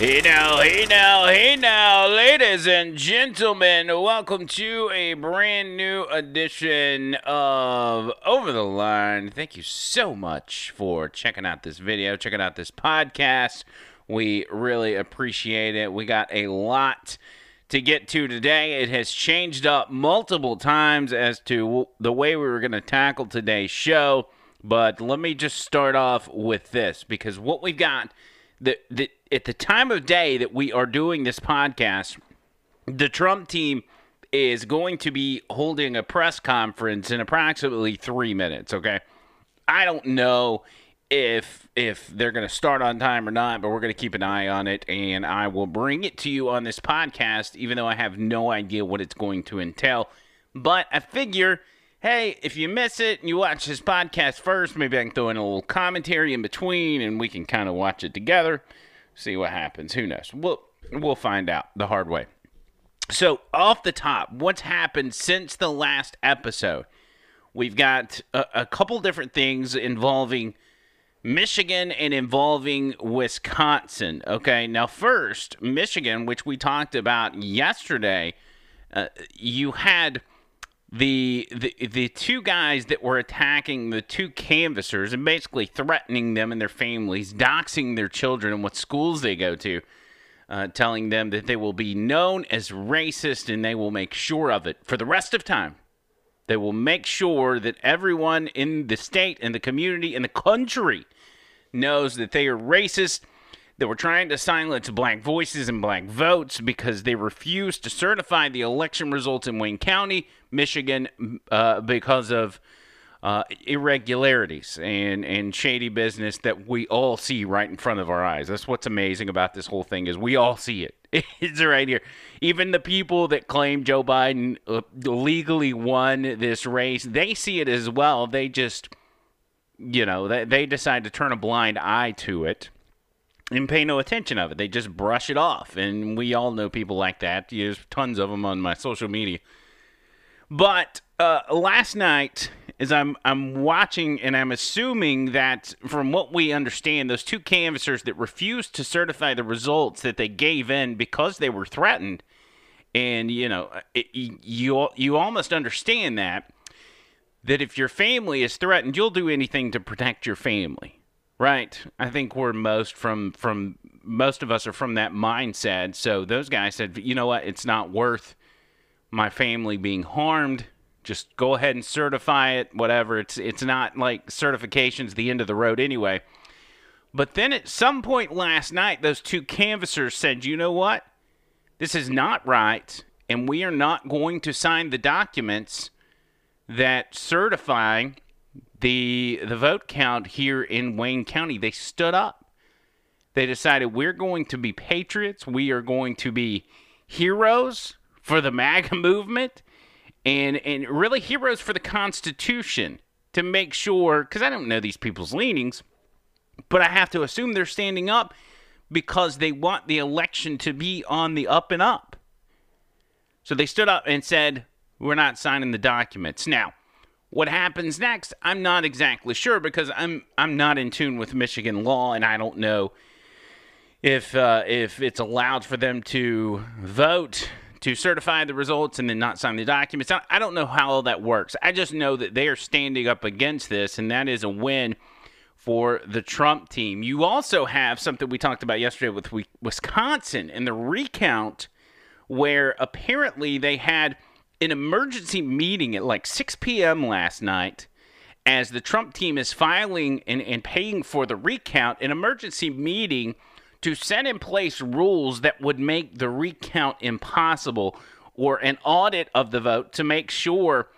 Hey now, hey now, hey now, ladies and gentlemen, welcome to a brand new edition of Over the Line. Thank you so much for checking out this video, checking out this podcast. We really appreciate it. We got a lot to get to today. It has changed up multiple times as to the way we were going to tackle today's show, but let me just start off with this because what we've got the, the at the time of day that we are doing this podcast, the Trump team is going to be holding a press conference in approximately three minutes. Okay, I don't know if if they're going to start on time or not, but we're going to keep an eye on it, and I will bring it to you on this podcast, even though I have no idea what it's going to entail. But I figure hey, if you miss it and you watch this podcast first, maybe I can throw in a little commentary in between and we can kind of watch it together, see what happens. Who knows? We'll, we'll find out the hard way. So, off the top, what's happened since the last episode? We've got a, a couple different things involving Michigan and involving Wisconsin. Okay, now, first, Michigan, which we talked about yesterday, uh, you had the, the the two guys that were attacking the two canvassers and basically threatening them and their families, doxing their children and what schools they go to, uh, telling them that they will be known as racist and they will make sure of it for the rest of time. They will make sure that everyone in the state and the community and the country knows that they are racist that were trying to silence black voices and black votes because they refused to certify the election results in Wayne County, Michigan, uh, because of uh, irregularities and, and shady business that we all see right in front of our eyes. That's what's amazing about this whole thing is we all see it. It's right here. Even the people that claim Joe Biden uh, legally won this race, they see it as well. They just, you know, they, they decide to turn a blind eye to it and pay no attention of it. They just brush it off, and we all know people like that. There's tons of them on my social media. But uh, last night, as I'm I'm watching, and I'm assuming that from what we understand, those two canvassers that refused to certify the results that they gave in because they were threatened, and you know, it, you you almost understand that that if your family is threatened, you'll do anything to protect your family Right. I think we're most from from most of us are from that mindset. So those guys said, you know what, it's not worth my family being harmed. Just go ahead and certify it, whatever. It's it's not like certification's the end of the road anyway. But then at some point last night, those two canvassers said, you know what? This is not right, and we are not going to sign the documents that certify the the vote count here in Wayne County, they stood up. They decided we're going to be patriots. We are going to be heroes for the MAGA movement, and and really heroes for the Constitution to make sure. Because I don't know these people's leanings, but I have to assume they're standing up because they want the election to be on the up and up. So they stood up and said, "We're not signing the documents." Now what happens next, I'm not exactly sure because I'm I'm not in tune with Michigan law and I don't know if uh, if it's allowed for them to vote to certify the results and then not sign the documents. I don't know how all that works. I just know that they are standing up against this, and that is a win for the Trump team. You also have something we talked about yesterday with Wisconsin and the recount, where apparently they had an emergency meeting at like 6 p.m. last night as the Trump team is filing and, and paying for the recount, an emergency meeting to set in place rules that would make the recount impossible or an audit of the vote to make sure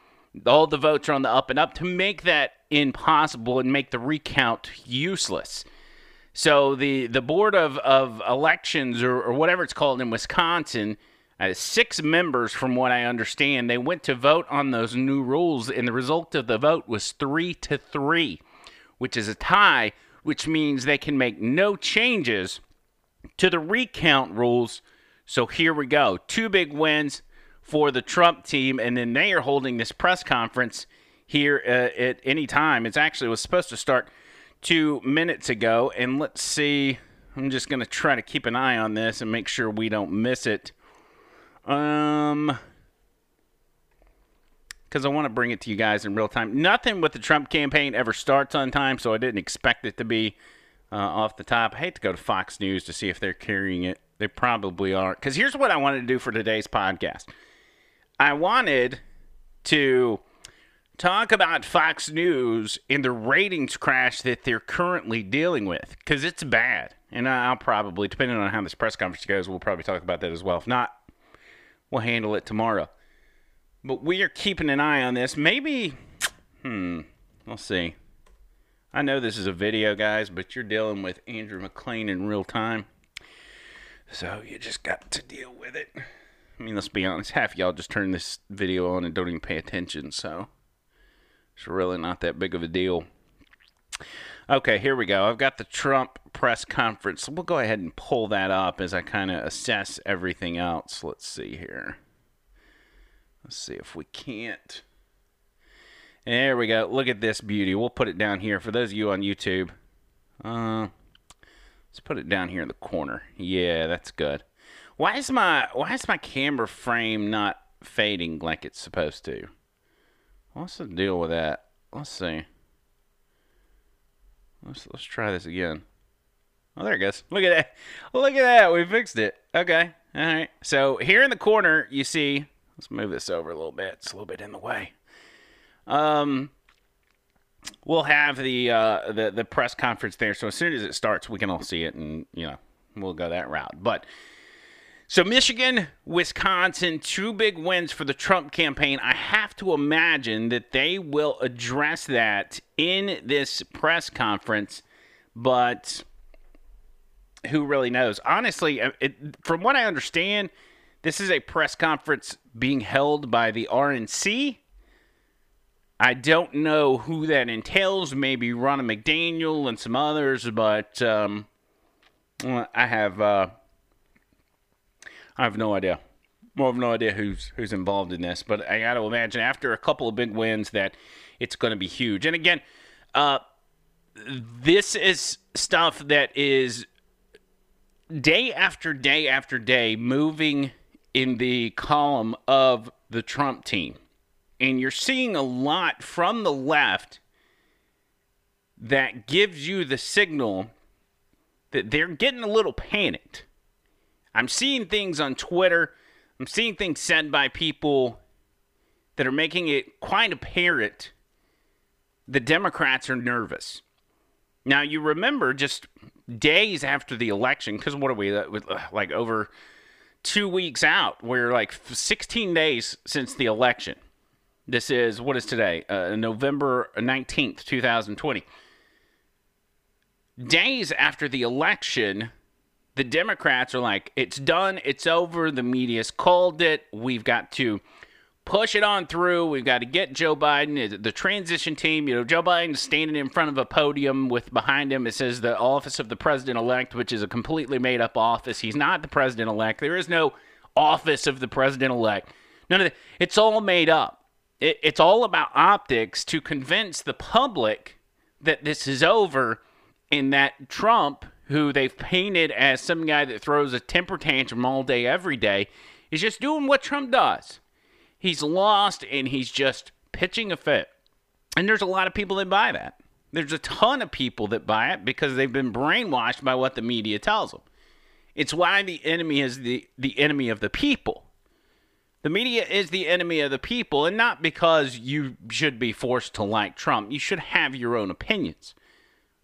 all the votes are on the up and up to make that impossible and make the recount useless. So the, the board of, of elections or, or whatever it's called in Wisconsin uh, six members, from what I understand, they went to vote on those new rules, and the result of the vote was three to three, which is a tie, which means they can make no changes to the recount rules. So here we go. Two big wins for the Trump team, and then they are holding this press conference here uh, at any time. It's actually was supposed to start two minutes ago, and let's see. I'm just going to try to keep an eye on this and make sure we don't miss it. Um, because I want to bring it to you guys in real time. Nothing with the Trump campaign ever starts on time, so I didn't expect it to be uh, off the top. I hate to go to Fox News to see if they're carrying it. They probably are. Because here's what I wanted to do for today's podcast I wanted to talk about Fox News and the ratings crash that they're currently dealing with because it's bad. And I'll probably, depending on how this press conference goes, we'll probably talk about that as well. If not, we'll handle it tomorrow. But we are keeping an eye on this. Maybe, hmm, we'll see. I know this is a video, guys, but you're dealing with Andrew McLean in real time. So you just got to deal with it. I mean, let's be honest, half y'all just turn this video on and don't even pay attention, so it's really not that big of a deal. Okay, here we go. I've got the Trump press conference. We'll go ahead and pull that up as I kind of assess everything else. Let's see here. Let's see if we can't. There we go. Look at this beauty. We'll put it down here for those of you on YouTube. Uh, let's put it down here in the corner. Yeah, that's good. Why is my why is my camera frame not fading like it's supposed to? What's the deal with that? Let's see. Let's let's try this again. Oh, there it goes. Look at that. Look at that. We fixed it. Okay. All right. So here in the corner, you see. Let's move this over a little bit. It's a little bit in the way. Um, we'll have the uh, the the press conference there. So as soon as it starts, we can all see it, and you know we'll go that route. But so, Michigan, Wisconsin, two big wins for the Trump campaign. I have to imagine that they will address that in this press conference, but who really knows? Honestly, uh, it, from what I understand, this is a press conference being held by the RNC. I don't know who that entails, maybe Ronna McDaniel and some others, but um, I have. Uh, I have no idea. Well, I have no idea who's who's involved in this, but I got to imagine after a couple of big wins that it's going to be huge. And again, uh, this is stuff that is day after day after day moving in the column of the Trump team. And you're seeing a lot from the left that gives you the signal that they're getting a little panicked. I'm seeing things on Twitter. I'm seeing things said by people that are making it quite apparent the Democrats are nervous. Now, you remember just days after the election, because what are we, uh, uh, like over two weeks out? We're like 16 days since the election. This is, what is today? Uh, November 19th, 2020. Days after the election, the Democrats are like, it's done, it's over, the media's called it, we've got to push it on through, we've got to get Joe Biden, the transition team, you know, Joe Biden standing in front of a podium with behind him, it says the office of the president elect, which is a completely made up office. He's not the president elect. There is no office of the president elect. None of that. It's all made up. It, it's all about optics to convince the public that this is over and that Trump who they've painted as some guy that throws a temper tantrum all day, every day, is just doing what Trump does. He's lost and he's just pitching a fit. And there's a lot of people that buy that. There's a ton of people that buy it because they've been brainwashed by what the media tells them. It's why the enemy is the, the enemy of the people. The media is the enemy of the people, and not because you should be forced to like Trump. You should have your own opinions.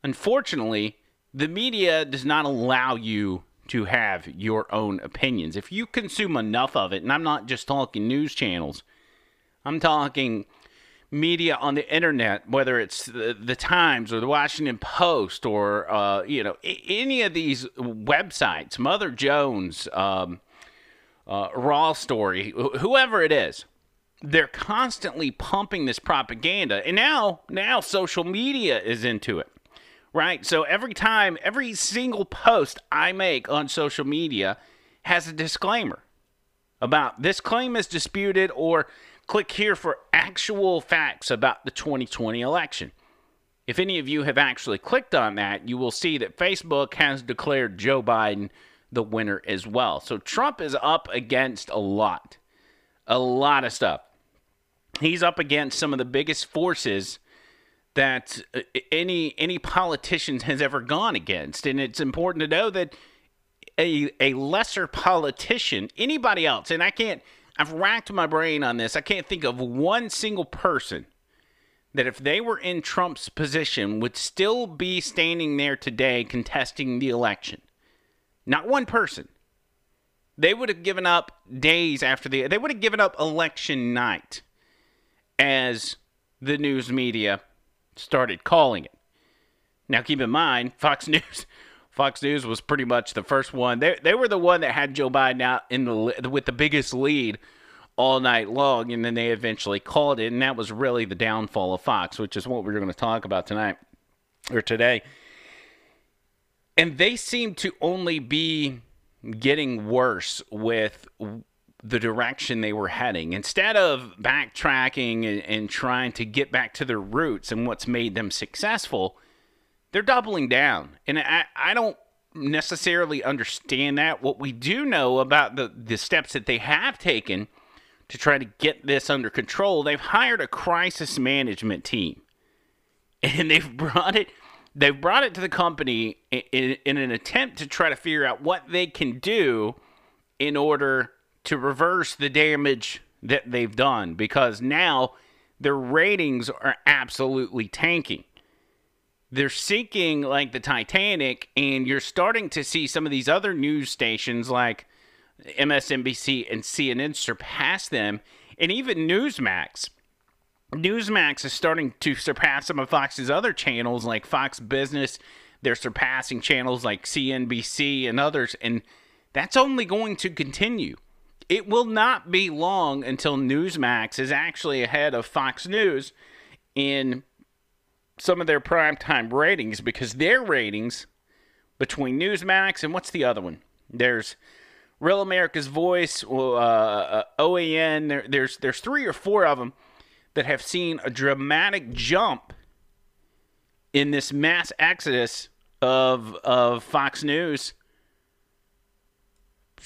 Unfortunately, the media does not allow you to have your own opinions. If you consume enough of it, and I'm not just talking news channels, I'm talking media on the internet, whether it's the, the Times or the Washington Post or uh, you know any of these websites, Mother Jones, um, uh, Raw Story, whoever it is, they're constantly pumping this propaganda, and now now social media is into it right? So every time, every single post I make on social media has a disclaimer about this claim is disputed or click here for actual facts about the 2020 election. if any of you have actually clicked on that, you will see that Facebook has declared Joe Biden the winner as well. So Trump is up against a lot, a lot of stuff. He's up against some of the biggest forces that uh, any any politician has ever gone against, and it's important to know that a a lesser politician, anybody else, and I can't. I've racked my brain on this. I can't think of one single person that if they were in Trump's position would still be standing there today contesting the election. Not one person. They would have given up days after the they would have given up election night as the news media started calling it. Now keep in mind, Fox News Fox News was pretty much the first one. They they were the one that had Joe Biden out in the with the biggest lead all night long, and then they eventually called it, and that was really the downfall of Fox, which is what we're going to talk about tonight or today. And they seem to only be getting worse with the direction they were heading. Instead of backtracking and, and trying to get back to their roots and what's made them successful, they're doubling down. And I, I don't necessarily understand that. What we do know about the, the steps that they have taken to try to get this under control, they've hired a crisis management team. And they've brought it they've brought it to the company in, in, in, an attempt to try to figure out what they can do in order to reverse the damage that they've done because now their ratings are absolutely tanking. They're sinking like the Titanic, and you're starting to see some of these other news stations like MSNBC and CNN surpass them, and even Newsmax. Newsmax is starting to surpass some of Fox's other channels like Fox Business. They're surpassing channels like CNBC and others, and that's only going to continue. It will not be long until Newsmax is actually ahead of Fox News in some of their primetime ratings because their ratings between Newsmax and what's the other one? There's Real America's Voice, uh, uh OAN. There, there's there's three or four of them that have seen a dramatic jump in this mass exodus of of Fox News,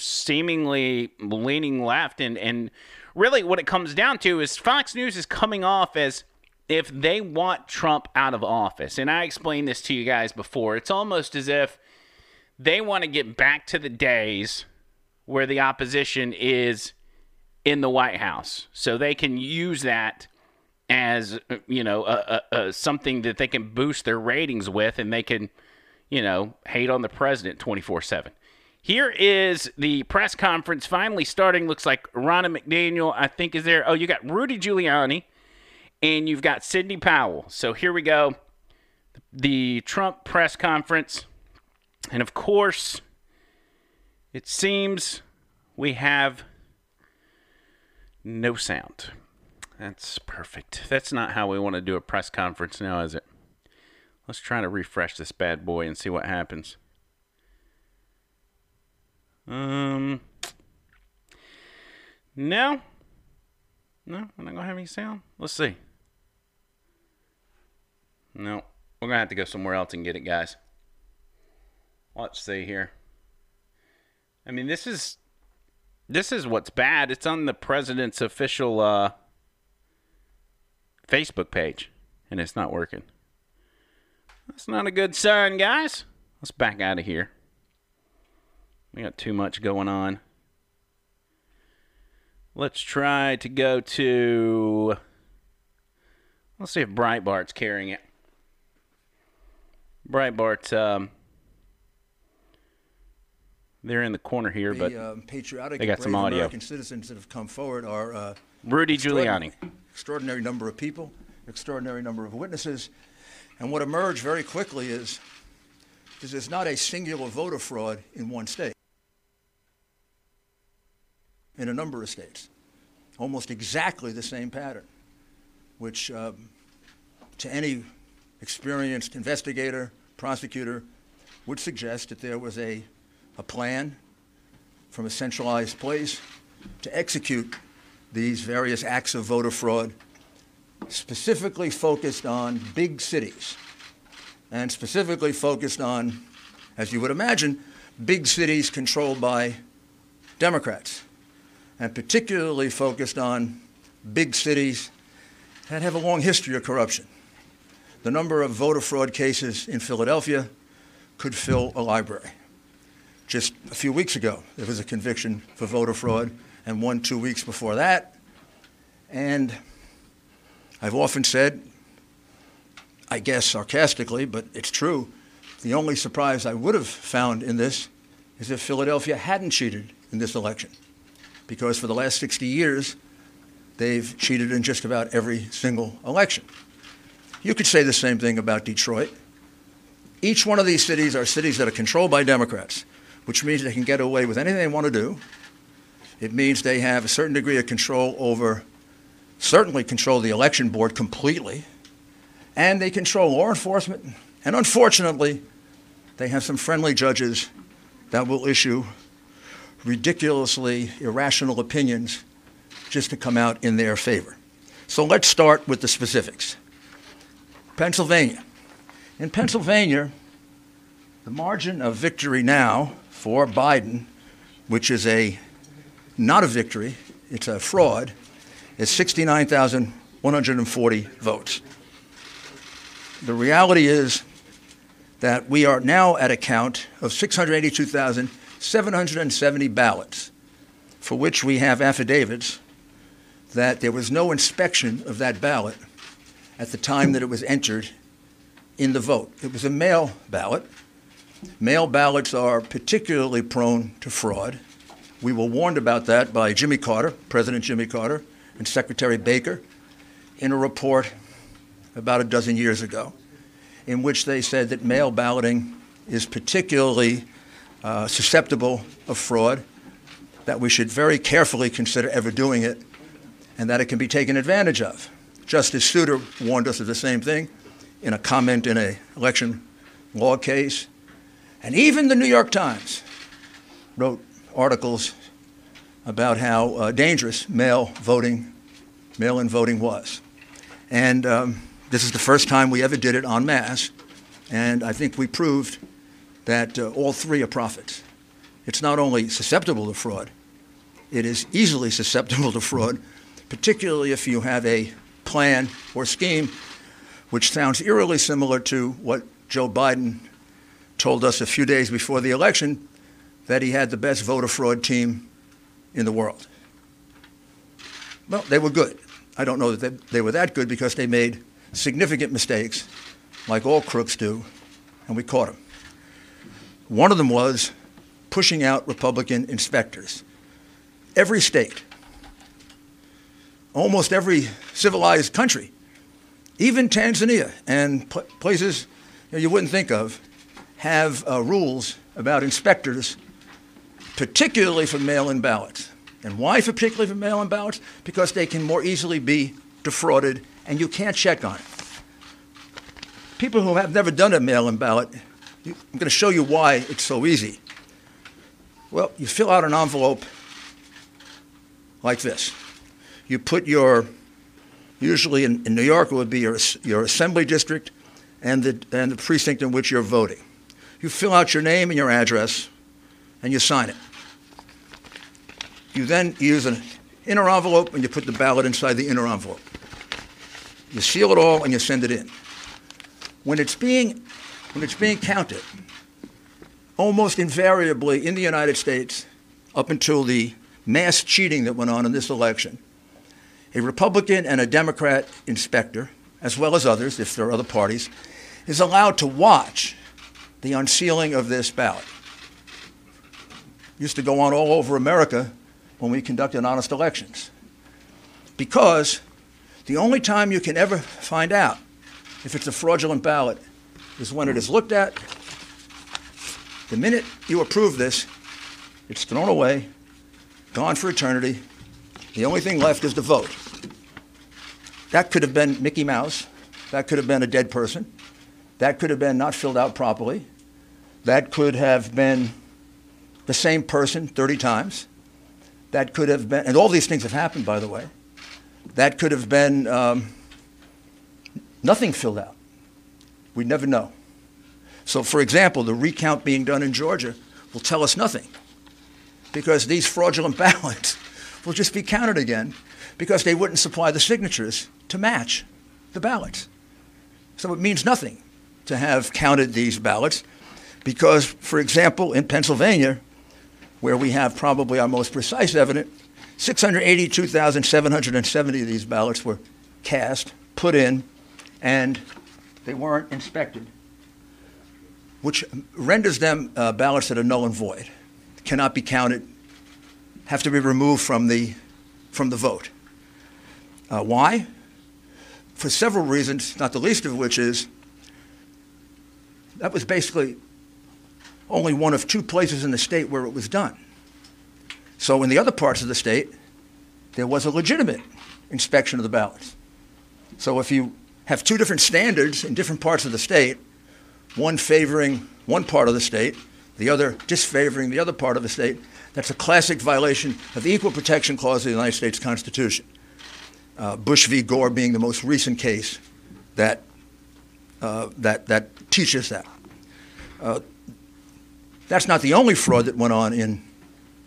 seemingly leaning left, and and really what it comes down to is Fox News is coming off as if they want Trump out of office. And I explained this to you guys before. It's almost as if they want to get back to the days where the opposition is in the White House, so they can use that as you know a, a, a, something that they can boost their ratings with, and they can you know hate on the president twenty four seven. Here is the press conference finally starting. Looks like Ronna McDaniel, I think, is there. Oh, you got Rudy Giuliani and you've got Sidney Powell. So here we go. The Trump press conference. And of course, it seems we have no sound. That's perfect. That's not how we want to do a press conference now, is it? Let's try to refresh this bad boy and see what happens. Um, no, no, we're not gonna have any sound. Let's see. No, we're gonna have to go somewhere else and get it, guys. Let's see here. I mean, this is this is what's bad. It's on the president's official uh, Facebook page, and it's not working. That's not a good sign, guys. Let's back out of here. We got too much going on. Let's try to go to. Let's see if Breitbart's carrying it. Breitbart. Um, they're in the corner here, but the, um, patriotic they got some audio. American citizens that have come forward are uh, Rudy Giuliani. Extraordinary number of people, extraordinary number of witnesses, and what emerged very quickly is is there's not a singular voter fraud in one state. In a number of states, almost exactly the same pattern, which um, to any experienced investigator, prosecutor, would suggest that there was a a plan from a centralized place to execute these various acts of voter fraud, specifically focused on big cities and specifically focused on, as you would imagine, big cities controlled by Democrats, and particularly focused on big cities that have a long history of corruption. The number of voter fraud cases in Philadelphia could fill a library. Just a few weeks ago, there was a conviction for voter fraud, and one two weeks before that. And I've often said, I guess sarcastically, but it's true, the only surprise I would have found in this is if Philadelphia hadn't cheated in this election. Because for the last 60 years, they've cheated in just about every single election. You could say the same thing about Detroit. Each one of these cities are cities that are controlled by Democrats, which means they can get away with anything they want to do. It means they have a certain degree of control over, certainly control the election board completely, and they control law enforcement. And unfortunately, they have some friendly judges that will issue ridiculously irrational opinions just to come out in their favor. So let's start with the specifics. Pennsylvania. In Pennsylvania, the margin of victory now for Biden, which is a not a victory, it's a fraud, is 69,140 votes. The reality is that we are now at a count of 682,770 ballots, for which we have affidavits that there was no inspection of that ballot at the time that it was entered in the vote. It was a mail ballot. Mail ballots are particularly prone to fraud. We were warned about that by Jimmy Carter, President Jimmy Carter, and Secretary Baker in a report about a dozen years ago, in which they said that mail balloting is particularly uh, susceptible of fraud, that we should very carefully consider ever doing it, and that it can be taken advantage of. Justice Souter warned us of the same thing in a comment in an election law case. And even the New York Times wrote articles about how uh, dangerous mail voting, mail-in voting was. And um, this is the first time we ever did it en masse, and I think we proved that uh, all three are prophets. It's not only susceptible to fraud, it is easily susceptible to fraud, particularly if you have a plan or scheme which sounds eerily similar to what Joe Biden told us a few days before the election that he had the best voter fraud team in the world. Well, they were good. I don't know that they, they were that good because they made significant mistakes, like all crooks do, and we caught them. One of them was pushing out Republican inspectors. Every state, almost every civilized country, even Tanzania and pl- places you, know, you, wouldn't think of, have uh, rules about inspectors, particularly for mail in ballots. And why particularly for mail in ballots? Because they can more easily be defrauded and you can't check on it. People who have never done a mail in ballot, I'm going to show you why it's so easy. Well, you fill out an envelope like this. You put your Usually in, in New York, it would be your, your assembly district and the, and the precinct in which you're voting. You fill out your name and your address, and you sign it. You then use an inner envelope and you put the ballot inside the inner envelope. You seal it all and you send it in. When it's being, when it's being counted, almost invariably in the United States, up until the mass cheating that went on in this election, a Republican and a Democrat inspector, as well as others, if there are other parties, is allowed to watch the unsealing of this ballot. Used to go on all over America when we conducted honest elections. Because the only time you can ever find out if it's a fraudulent ballot is when it is looked at. The minute you approve this, it's thrown away, gone for eternity. The only thing left is the vote. That could have been Mickey Mouse. That could have been a dead person. That could have been not filled out properly. That could have been the same person 30 times. That could have been, and all these things have happened, by the way. That could have been um, nothing filled out. We'd never know. So, for example, the recount being done in Georgia will tell us nothing because these fraudulent ballots will just be counted again because they wouldn't supply the signatures to match the ballots. So it means nothing to have counted these ballots because, for example, in Pennsylvania, where we have probably our most precise evidence, 682,770 of these ballots were cast, put in, and they weren't inspected, which renders them uh, ballots that are null and void, cannot be counted, have to be removed from the, from the vote. Uh, why? For several reasons, not the least of which is that was basically only one of two places in the state where it was done. So in the other parts of the state, there was a legitimate inspection of the ballots. So if you have two different standards in different parts of the state, one favoring one part of the state, the other disfavoring the other part of the state, that's a classic violation of the Equal Protection Clause of the United States Constitution. Uh, Bush v. Gore being the most recent case that, uh, that, that teaches that. Uh, that's not the only fraud that went on in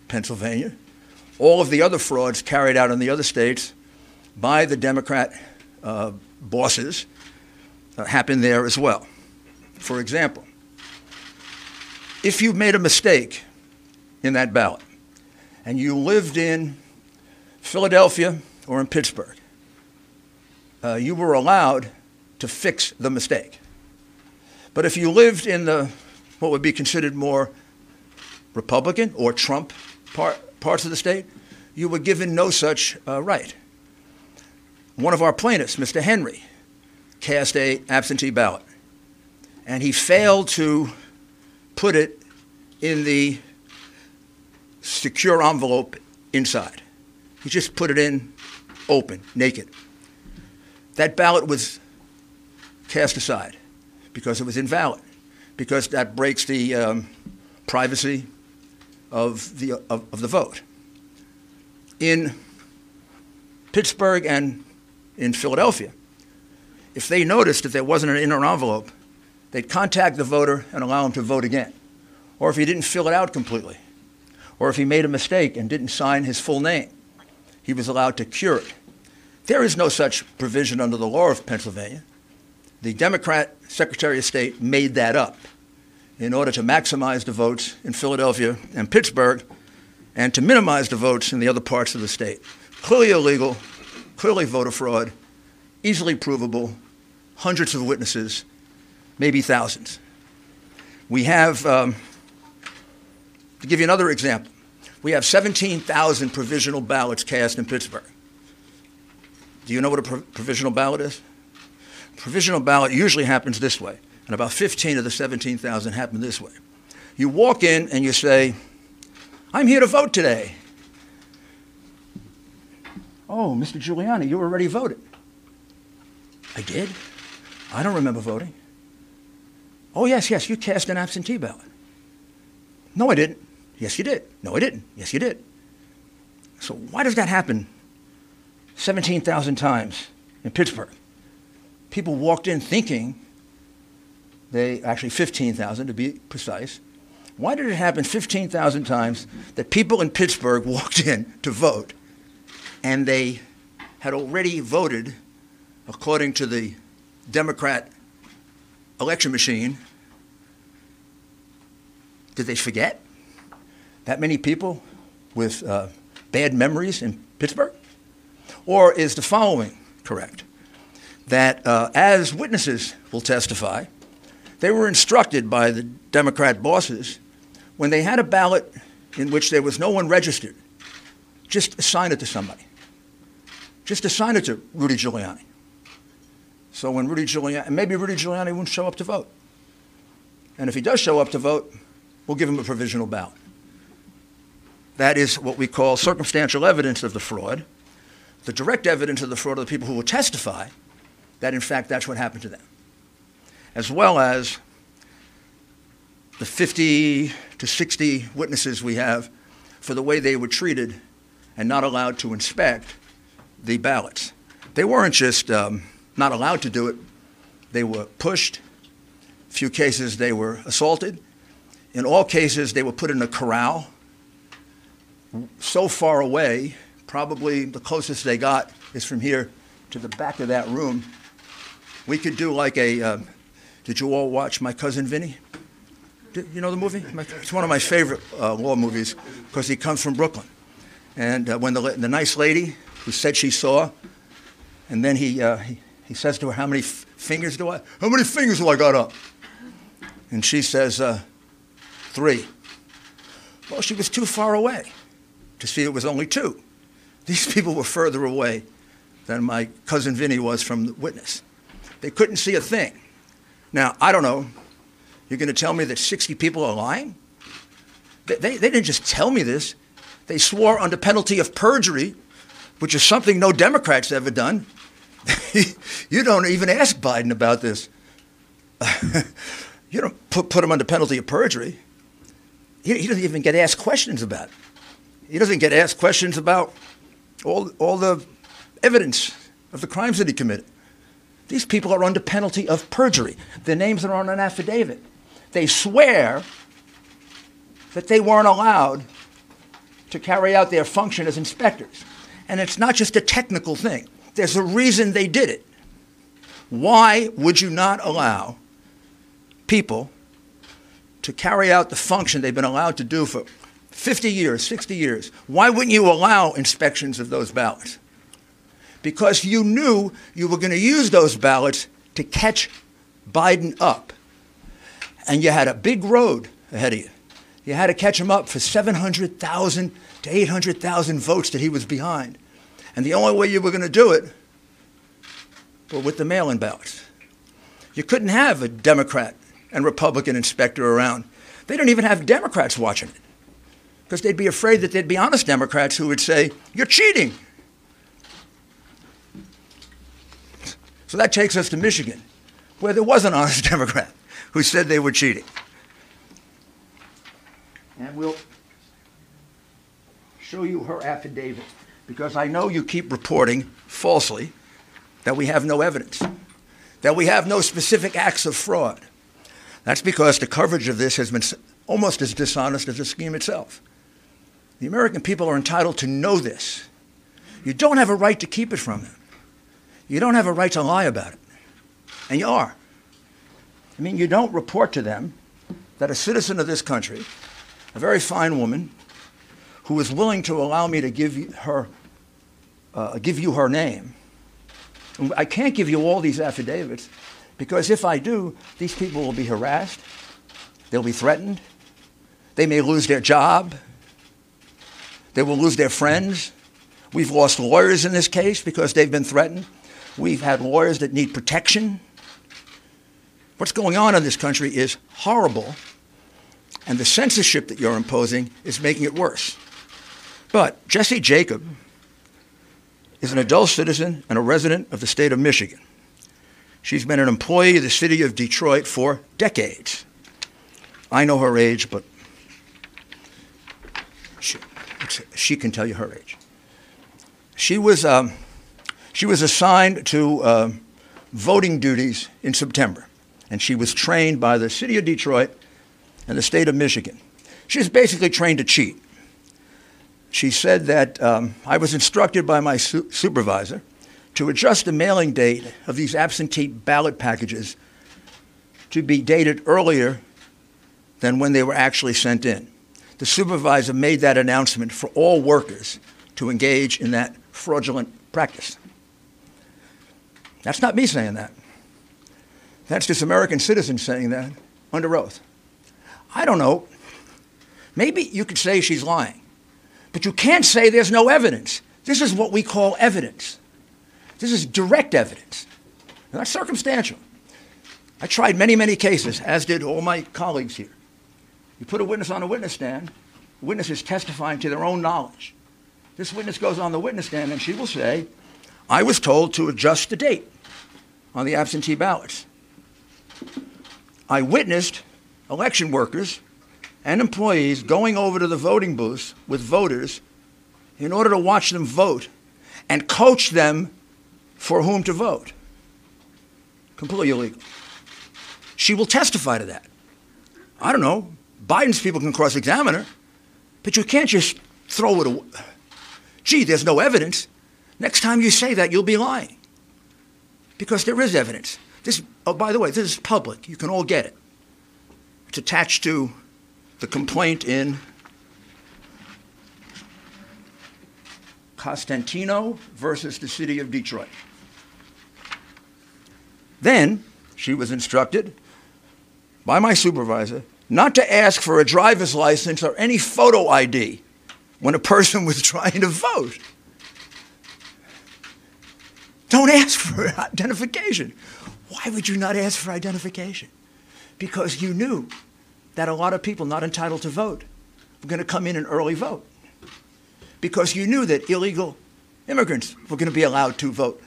Pennsylvania. All of the other frauds carried out in the other states by the Democrat uh, bosses uh, happened there as well. For example, if you made a mistake in that ballot and you lived in Philadelphia or in Pittsburgh, uh, you were allowed to fix the mistake. But if you lived in the what would be considered more Republican or Trump part, parts of the state, you were given no such uh, right. One of our plaintiffs, Mr. Henry, cast a absentee ballot, and he failed to put it in the secure envelope inside. He just put it in open, naked. That ballot was cast aside because it was invalid, because that breaks the um, privacy of the, of, of the vote. In Pittsburgh and in Philadelphia, if they noticed that there wasn't an inner envelope, they'd contact the voter and allow him to vote again. Or if he didn't fill it out completely, or if he made a mistake and didn't sign his full name, he was allowed to cure it. There is no such provision under the law of Pennsylvania. The Democrat Secretary of State made that up in order to maximize the votes in Philadelphia and Pittsburgh and to minimize the votes in the other parts of the state. Clearly illegal, clearly voter fraud, easily provable, hundreds of witnesses, maybe thousands. We have, um, to give you another example, we have 17,000 provisional ballots cast in Pittsburgh. Do you know what a pro- provisional ballot is? Provisional ballot usually happens this way, and about 15 of the 17,000 happen this way. You walk in and you say, I'm here to vote today. Oh, Mr. Giuliani, you already voted. I did? I don't remember voting. Oh, yes, yes, you cast an absentee ballot. No, I didn't. Yes, you did. No, I didn't. Yes, you did. So why does that happen 17,000 times in Pittsburgh? People walked in thinking they, actually 15,000 to be precise. Why did it happen 15,000 times that people in Pittsburgh walked in to vote and they had already voted according to the Democrat election machine? Did they forget? That many people with uh, bad memories in Pittsburgh? Or is the following correct? That uh, as witnesses will testify, they were instructed by the Democrat bosses when they had a ballot in which there was no one registered, just assign it to somebody. Just assign it to Rudy Giuliani. So when Rudy Giuliani, maybe Rudy Giuliani won't show up to vote. And if he does show up to vote, we'll give him a provisional ballot. That is what we call circumstantial evidence of the fraud. The direct evidence of the fraud are the people who will testify that, in fact, that's what happened to them, as well as the 50 to 60 witnesses we have for the way they were treated and not allowed to inspect the ballots. They weren't just um, not allowed to do it, they were pushed, A few cases, they were assaulted. In all cases, they were put in a corral so far away, probably the closest they got is from here to the back of that room. We could do like a. Uh, did you all watch My Cousin Vinny? Did, you know the movie? My, it's one of my favorite uh, movies because he comes from Brooklyn. And uh, when the, the nice lady who said she saw, and then he, uh, he, he says to her, How many f- fingers do I? How many fingers do I got up? And she says, uh, Three. Well, she was too far away to see it was only two. These people were further away than my cousin Vinny was from the witness. They couldn't see a thing. Now, I don't know. You're going to tell me that 60 people are lying? They, they, they didn't just tell me this. They swore under penalty of perjury, which is something no Democrat's ever done. you don't even ask Biden about this. you don't put, put him under penalty of perjury. He, he doesn't even get asked questions about it. He doesn't get asked questions about all, all the evidence of the crimes that he committed. These people are under penalty of perjury. Their names are on an affidavit. They swear that they weren't allowed to carry out their function as inspectors. And it's not just a technical thing, there's a reason they did it. Why would you not allow people to carry out the function they've been allowed to do for 50 years, 60 years? Why wouldn't you allow inspections of those ballots? Because you knew you were going to use those ballots to catch Biden up. And you had a big road ahead of you. You had to catch him up for 700,000 to 800,000 votes that he was behind. And the only way you were going to do it was with the mail in ballots. You couldn't have a Democrat and Republican inspector around. They don't even have Democrats watching it because they'd be afraid that there'd be honest Democrats who would say, You're cheating. So that takes us to Michigan, where there was an honest Democrat who said they were cheating. And we'll show you her affidavit because I know you keep reporting falsely that we have no evidence, that we have no specific acts of fraud. That's because the coverage of this has been almost as dishonest as the scheme itself. The American people are entitled to know this. You don't have a right to keep it from them. You don't have a right to lie about it. And you are. I mean, you don't report to them that a citizen of this country, a very fine woman, who was willing to allow me to give her, uh, give you her name. I can't give you all these affidavits because if I do, these people will be harassed, they'll be threatened, they may lose their job, they will lose their friends. We've lost lawyers in this case because they've been threatened. We've had lawyers that need protection. What's going on in this country is horrible, and the censorship that you're imposing is making it worse. But Jessy Jacob is an adult citizen and a resident of the state of Michigan. She's been an employee of the city of Detroit for decades. I know her age, but she, she can tell you her age. She was, um, she was assigned to uh, voting duties in September, and she was trained by the city of Detroit and the state of Michigan. She was basically trained to cheat. She said that um, I was instructed by my su- supervisor to adjust the mailing date of these absentee ballot packages to be dated earlier than when they were actually sent in the supervisor made that announcement for all workers to engage in that fraudulent practice. That's not me saying that. That's just American citizens saying that under oath. I don't know. Maybe you could say she's lying, but you can't say there's no evidence. This is what we call evidence. This is direct evidence, not circumstantial. I tried many, many cases, as did all my colleagues here. You put a witness on a witness stand, the witness is testifying to their own knowledge. This witness goes on the witness stand and she will say, I was told to adjust the date on the absentee ballots. I witnessed election workers and employees going over to the voting booths with voters in order to watch them vote and coach them for whom to vote. Completely illegal. She will testify to that. I don't know. Biden's people can cross examine her, but you can't just throw it away. Gee, there's no evidence. Next time you say that, you'll be lying. Because there is evidence. This, oh, by the way, this is public. You can all get it. Attached to the complaint in Costantino versus the city of Detroit. Then she was instructed by my supervisor not to ask for a driver's license or any photo ID when a person was trying to vote. Don't ask for identification. Why would you not ask for identification? Because you knew that a lot of people not entitled to vote were going to come in and early vote. Because you knew that illegal immigrants were going to be allowed to vote.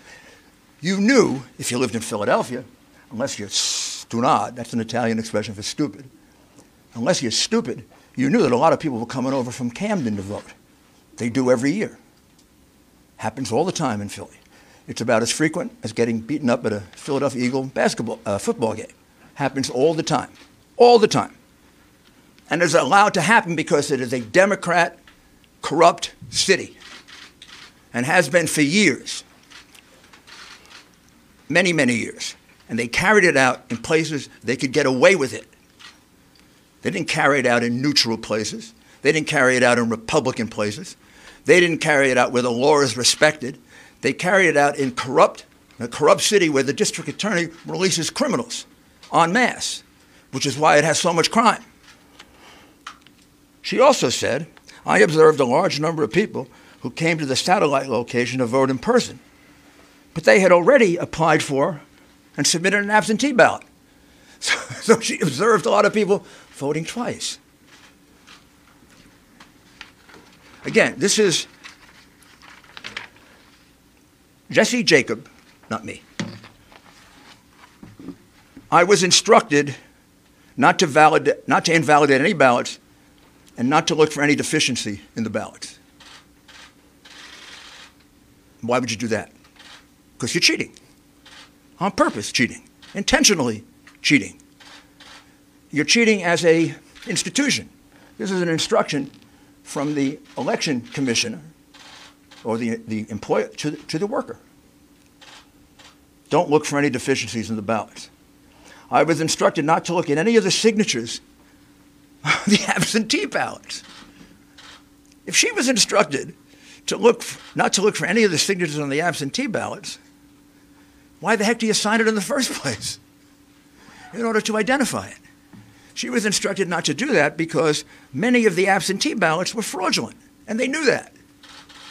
You knew, if you lived in Philadelphia, unless you're stunad, that's an Italian expression for stupid, unless you're stupid, you knew that a lot of people were coming over from Camden to vote. They do every year. Happens all the time in Philly. It's about as frequent as getting beaten up at a Philadelphia Eagle basketball uh, football game. Happens all the time. All the time. And it's allowed to happen because it is a Democrat corrupt city and has been for years. Many, many years. And they carried it out in places they could get away with it. They didn't carry it out in neutral places. They didn't carry it out in Republican places. They didn't carry it out where the law is respected. They carried it out in corrupt, a corrupt city where the district attorney releases criminals en masse, which is why it has so much crime. She also said, I observed a large number of people who came to the satellite location to vote in person, but they had already applied for and submitted an absentee ballot. So, so she observed a lot of people voting twice. Again, this is Jessy Jacob, not me. I was instructed not to, validate, not to invalidate any ballots and not to look for any deficiency in the ballots. Why would you do that? Because you're cheating. On purpose cheating. Intentionally cheating. You're cheating as a institution. This is an instruction from the election commissioner or the, the employer to, to the worker. Don't look for any deficiencies in the ballots. I was instructed not to look at any of the signatures the absentee ballots. If she was instructed to look, not to look for any of the signatures on the absentee ballots, why the heck do you sign it in the first place? In order to identify it. She was instructed not to do that because many of the absentee ballots were fraudulent, and they knew that.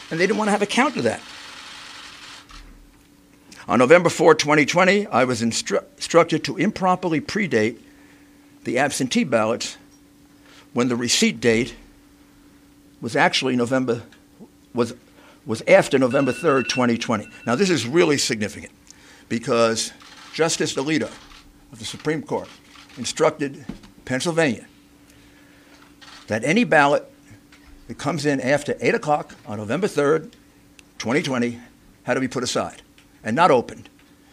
And they didn't want to have a count of that. On November 4, 2020, I was instru- instructed to improperly predate the absentee ballots when the receipt date was actually November, was, was after November 3rd, 2020. Now, this is really significant because Justice Alito of the Supreme Court instructed Pennsylvania, that any ballot that comes in after 8 o'clock on November 3rd, 2020, had to be put aside and not opened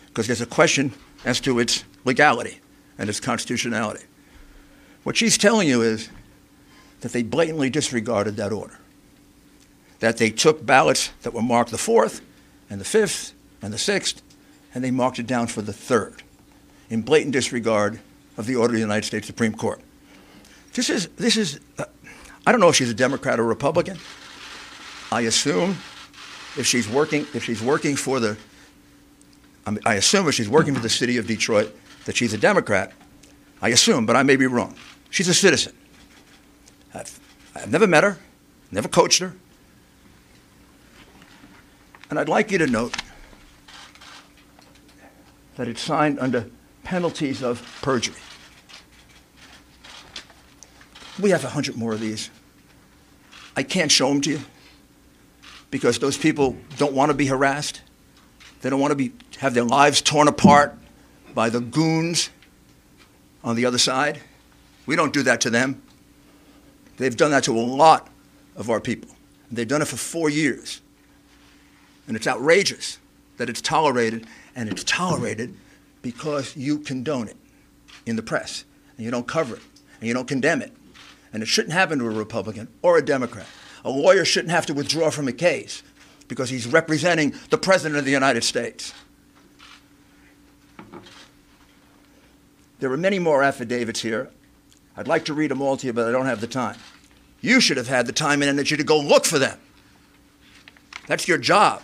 because there's a question as to its legality and its constitutionality. What she's telling you is that they blatantly disregarded that order, that they took ballots that were marked the 4th and the 5th and the 6th, and they marked it down for the 3rd in blatant disregard of the order of the United States Supreme Court. This is, this is uh, I don't know if she's a Democrat or Republican. I assume if she's working, if she's working for the, I, assume if she's working for the city of Detroit that she's a Democrat. I assume, but I may be wrong. She's a citizen. I've, I've never met her, never coached her. And I'd like you to note that it's signed under penalties of perjury. We have a hundred more of these. I can't show them to you because those people don't want to be harassed. They don't want to be, have their lives torn apart by the goons on the other side. We don't do that to them. They've done that to a lot of our people. They've done it for four years. And it's outrageous that it's tolerated, and it's tolerated because you condone it. in the press, and you don't cover it, and you don't condemn it. And it shouldn't happen to a Republican or a Democrat. A lawyer shouldn't have to withdraw from a case because he's representing the President of the United States. There are many more affidavits here. I'd like to read them all to you, but I don't have the time. You should have had the time and energy to go look for them. That's your job.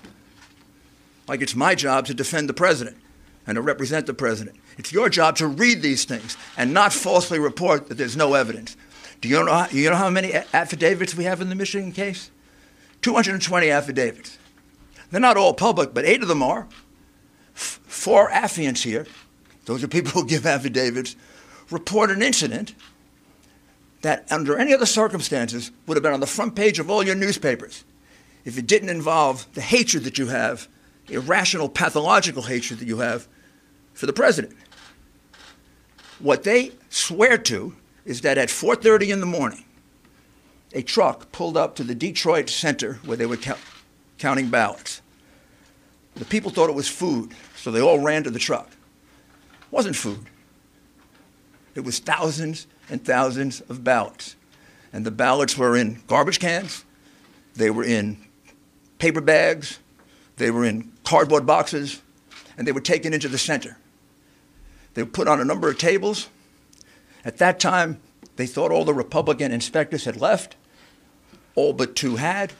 Like it's my job to defend the president and to represent the president. It's your job to read these things and not falsely report that there's no evidence. Do you know, how, you know how many affidavits we have in the Michigan case? 220 affidavits. They're not all public, but eight of them are. F- four affiants here, those are people who give affidavits, report an incident that, under any other circumstances, would have been on the front page of all your newspapers if it didn't involve the hatred that you have, irrational, pathological hatred that you have for the president. What they swear to is that at 4:30 in the morning, a truck pulled up to the Detroit Center where they were count, counting ballots. The people thought it was food, so they all ran to the truck. Wasn't food. It was thousands and thousands of ballots. And the ballots were in garbage cans, they were in paper bags, they were in cardboard boxes, and they were taken into the center. They were put on a number of tables. At that time, they thought all the Republican inspectors had left, all but two had,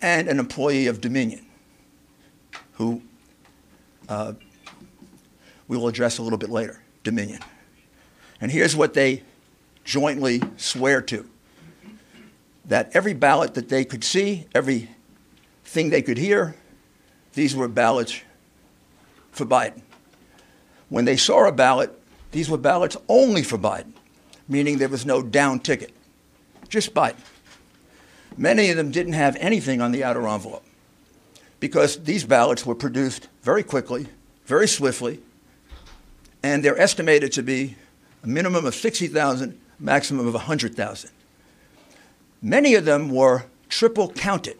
and an employee of Dominion, who uh, we will address a little bit later Dominion. And here's what they jointly swear to that every ballot that they could see, every thing they could hear, these were ballots for Biden. When they saw a ballot, these were ballots only for Biden, meaning there was no down ticket, just Biden. Many of them didn't have anything on the outer envelope because these ballots were produced very quickly, very swiftly, and they're estimated to be a minimum of 60,000, maximum of 100,000. Many of them were triple counted,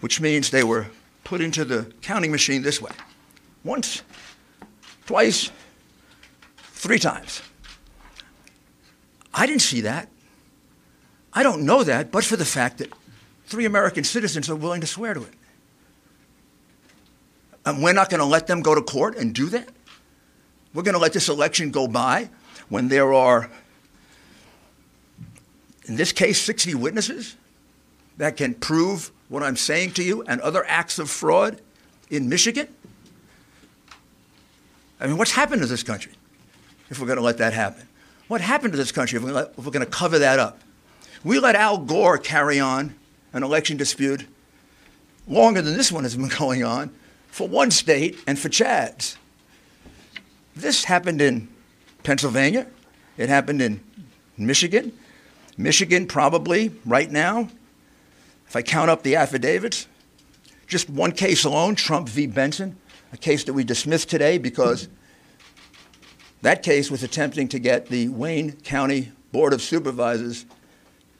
which means they were put into the counting machine this way once, twice, three times. I didn't see that. I don't know that, but for the fact that three American citizens are willing to swear to it. And we're not going to let them go to court and do that? We're going to let this election go by when there are, in this case, 60 witnesses that can prove what I'm saying to you and other acts of fraud in Michigan? I mean, what's happened to this country if we're going to let that happen? What happened to this country if we're, going to cover that up? We let Al Gore carry on an election dispute longer than this one has been going on for one state and for Chads. This happened in Pennsylvania. It happened in Michigan. Michigan, probably right now, if I count up the affidavits, just one case alone, Trump v. Benson, a case that we dismissed today because that case was attempting to get the Wayne County Board of Supervisors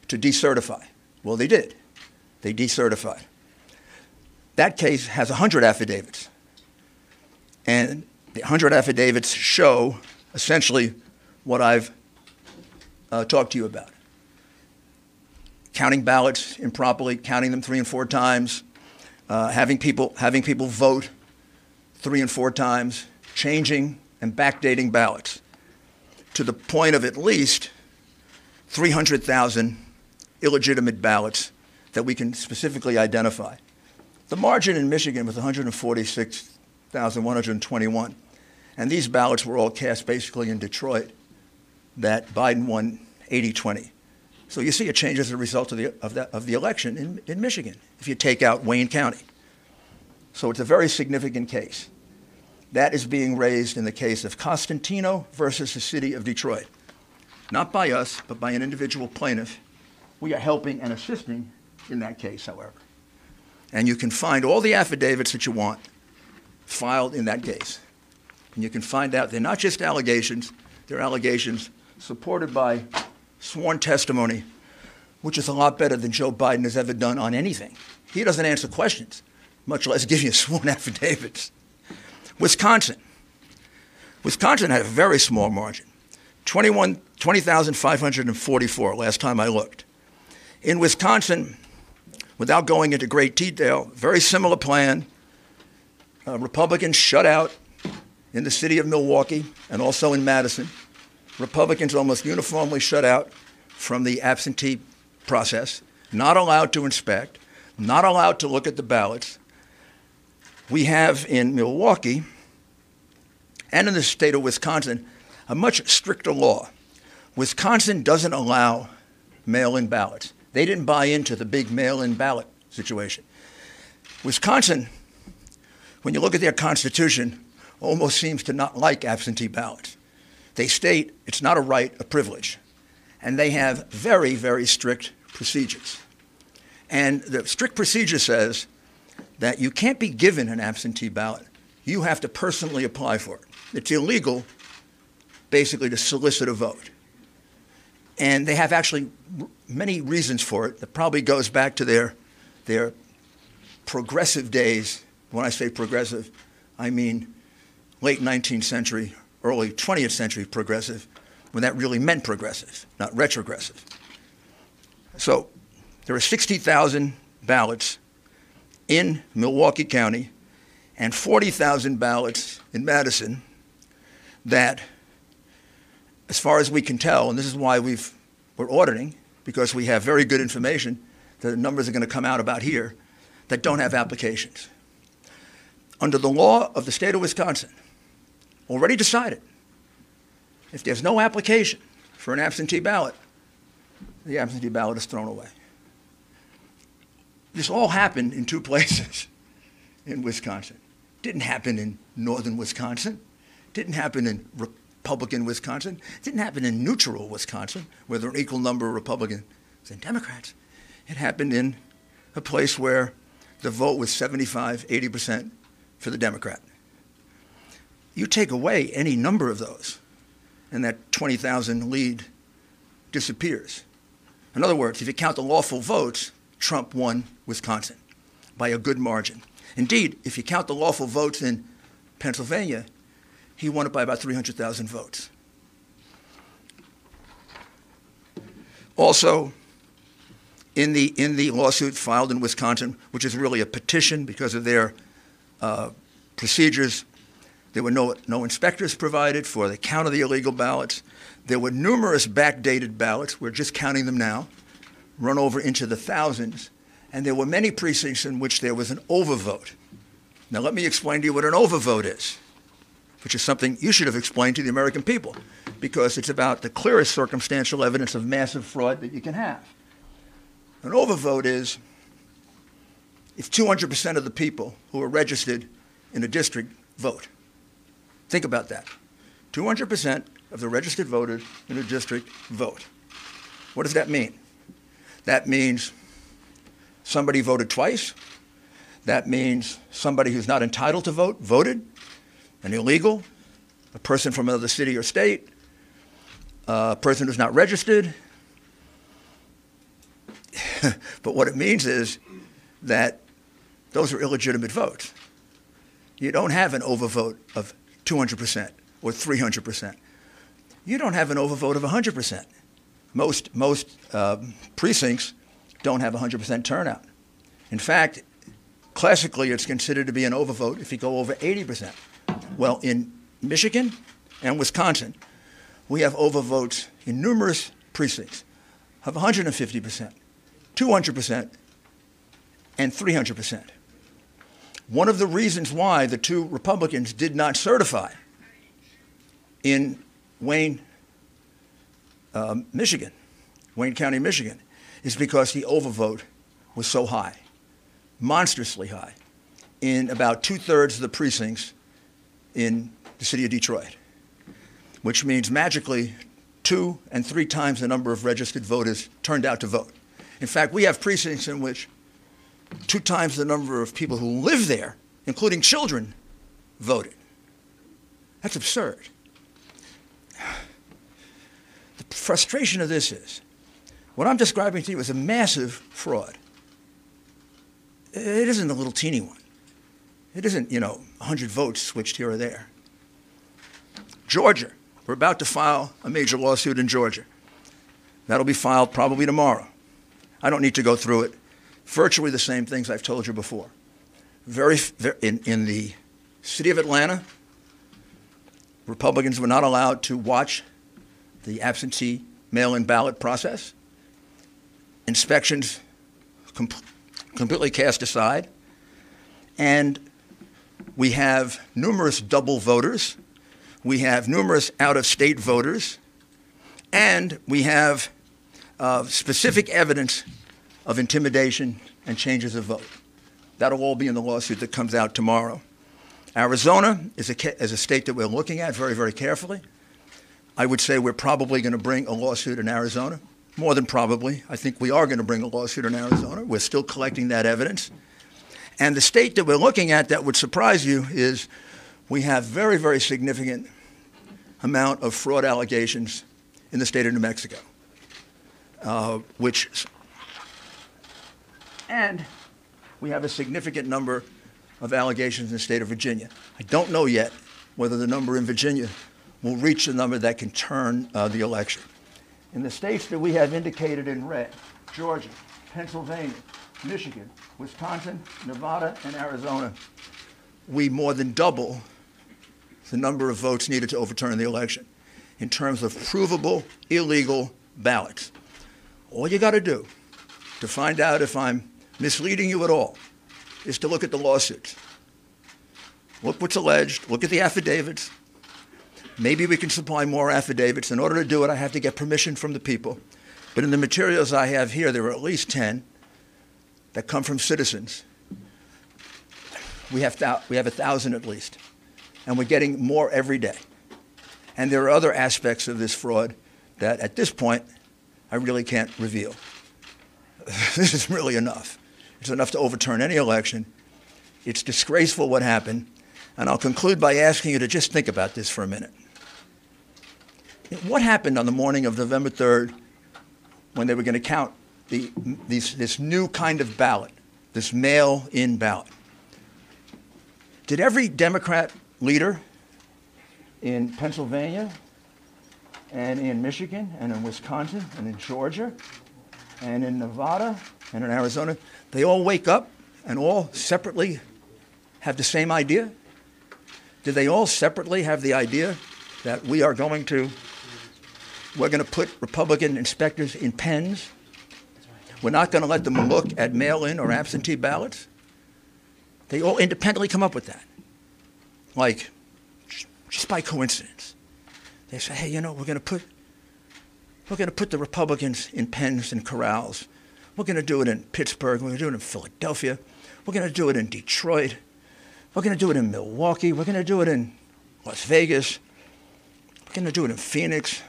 to decertify. Well, they did. They decertified. That case has 100 affidavits. And the 100 affidavits show essentially what I've uh, talked to you about counting ballots improperly, counting them three and four times, uh, having, people, having people vote three and four times, changing and backdating ballots to the point of at least 300,000 illegitimate ballots that we can specifically identify. The margin in Michigan was 146,121. And these ballots were all cast basically in Detroit that Biden won 80 20. So you see a change as a result of the, of that, of the election in, in Michigan, if you take out Wayne County. So it's a very significant case. That is being raised in the case of Costantino versus the city of Detroit. Not by us, but by an individual plaintiff. We are helping and assisting in that case, however. And you can find all the affidavits that you want filed in that case. And you can find out they're not just allegations, they're allegations supported by sworn testimony, which is a lot better than Joe Biden has ever done on anything. He doesn't answer questions, much less give you sworn affidavits. Wisconsin. Wisconsin had a very small margin 21 20,544 last time I looked. In Wisconsin, without going into great detail, very similar plan. Uh, Republicans shut out in the city of Milwaukee and also in Madison. Republicans almost uniformly shut out from the absentee process, not allowed to inspect, not allowed to look at the ballots. We have in Milwaukee and in the state of Wisconsin a much stricter law. Wisconsin doesn't allow mail in ballots. They didn't buy into the big mail in ballot situation. Wisconsin, when you look at their constitution, almost seems to not like absentee ballots. They state it's not a right, a privilege. And they have very, very strict procedures. And the strict procedure says that you can't be given an absentee ballot. You have to personally apply for it. It's illegal, basically, to solicit a vote. And they have actually many reasons for it that probably goes back to their, their progressive days. When I say progressive, I mean late 19th century, early 20th century progressive, when that really meant progressive, not retrogressive. So there are 60,000 ballots in Milwaukee County and 40,000 ballots in Madison that, as far as we can tell, and this is why we've, we're auditing, because we have very good information, the numbers are going to come out about here, that don't have applications. Under the law of the state of Wisconsin, already decided, if there's no application for an absentee ballot, the absentee ballot is thrown away. This all happened in two places in Wisconsin. Didn't happen in northern Wisconsin. Didn't happen in Republican Wisconsin. Didn't happen in neutral Wisconsin, where there are an equal number of Republicans and Democrats. It happened in a place where the vote was 75, 80% for the Democrat. You take away any number of those, and that 20,000 lead disappears. In other words, if you count the lawful votes, Trump won Wisconsin by a good margin. Indeed, if you count the lawful votes in Pennsylvania, he won it by about 300,000 votes. Also, in the, in the lawsuit filed in Wisconsin, which is really a petition because of their uh, procedures, there were no, no inspectors provided for the count of the illegal ballots. There were numerous backdated ballots. We're just counting them now, run over into the thousands. And there were many precincts in which there was an overvote. Now, let me explain to you what an overvote is which is something you should have explained to the American people because it's about the clearest circumstantial evidence of massive fraud that you can have. An overvote is if 200% of the people who are registered in a district vote. Think about that. 200% of the registered voters in a district vote. What does that mean? That means somebody voted twice. That means somebody who's not entitled to vote voted an illegal, a person from another city or state, a person who's not registered. but what it means is that those are illegitimate votes. You don't have an overvote of 200% or 300%. You don't have an overvote of 100%. Most, most um, precincts don't have 100% turnout. In fact, classically, it's considered to be an overvote if you go over 80%. Well, in Michigan and Wisconsin, we have overvotes in numerous precincts of 150%, 200%, and 300%. One of the reasons why the two Republicans did not certify in Wayne, uh, Michigan, Wayne County, Michigan, is because the overvote was so high, monstrously high. In about two thirds of the precincts, in the city of Detroit, which means magically two and three times the number of registered voters turned out to vote. In fact, we have precincts in which two times the number of people who live there, including children, voted. That's absurd. The frustration of this is what I'm describing to you is a massive fraud. It isn't a little teeny one. It isn't, you know, 100 votes switched here or there. Georgia. We're about to file a major lawsuit in Georgia. That'll be filed probably tomorrow. I don't need to go through it. Virtually the same things I've told you before. Very, very in, in the city of Atlanta, Republicans were not allowed to watch the absentee mail-in ballot process. Inspections com- completely cast aside. And we have numerous double voters. We have numerous out-of-state voters. And we have uh, specific evidence of intimidation and changes of vote. That'll all be in the lawsuit that comes out tomorrow. Arizona is a, is a state that we're looking at very, very carefully. I would say we're probably going to bring a lawsuit in Arizona. More than probably. I think we are going to bring a lawsuit in Arizona. We're still collecting that evidence. And the state that we're looking at that would surprise you is we have very, very significant amount of fraud allegations in the state of New Mexico, uh, which, and we have a significant number of allegations in the state of Virginia. I don't know yet whether the number in Virginia will reach the number that can turn uh, the election. In the states that we have indicated in red, Georgia, Pennsylvania, Michigan, Wisconsin, Nevada, and Arizona, we more than double the number of votes needed to overturn the election in terms of provable illegal ballots. All you got to do to find out if I'm misleading you at all is to look at the lawsuits. Look what's alleged, look at the affidavits. Maybe we can supply more affidavits. In order to do it, I have to get permission from the people. But in the materials I have here, there are at least 10 that come from citizens. We have, thou- we have a thousand at least, and we're getting more every day. And there are other aspects of this fraud that at this point I really can't reveal. this is really enough. It's enough to overturn any election. It's disgraceful what happened. And I'll conclude by asking you to just think about this for a minute. What happened on the morning of November 3rd when they were going to count the, these, this new kind of ballot, this mail in ballot? Did every Democrat leader in Pennsylvania and in Michigan and in Wisconsin and in Georgia and in Nevada and in Arizona, they all wake up and all separately have the same idea? Did they all separately have the idea that we are going to we're going to put Republican inspectors in pens? We're not going to let them look at mail-in or absentee ballots? They all independently come up with that. Like just by coincidence. They say, hey, you know, we're going to put we're going to put the Republicans in pens and corrals. We're going to do it in Pittsburgh. We're going to do it in Philadelphia. We're going to do it in Detroit. We're going to do it in Milwaukee. We're going to do it in Las Vegas. We're going to do it in Phoenix.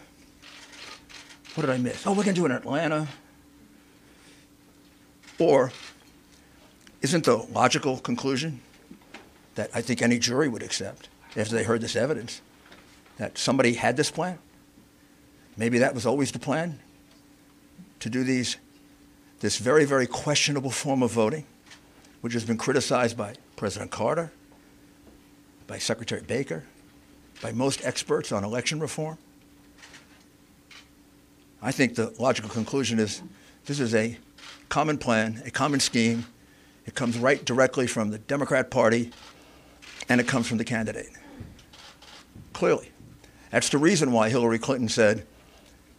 What did I miss? Oh, we're going to do it in Atlanta. Or isn't the logical conclusion that I think any jury would accept after they heard this evidence that somebody had this plan? Maybe that was always the plan to do these, this very, very questionable form of voting, which has been criticized by President Carter, by Secretary Baker, by most experts on election reform. I think the logical conclusion is this is a common plan, a common scheme. It comes right directly from the Democrat Party, and it comes from the candidate. Clearly. That's the reason why Hillary Clinton said,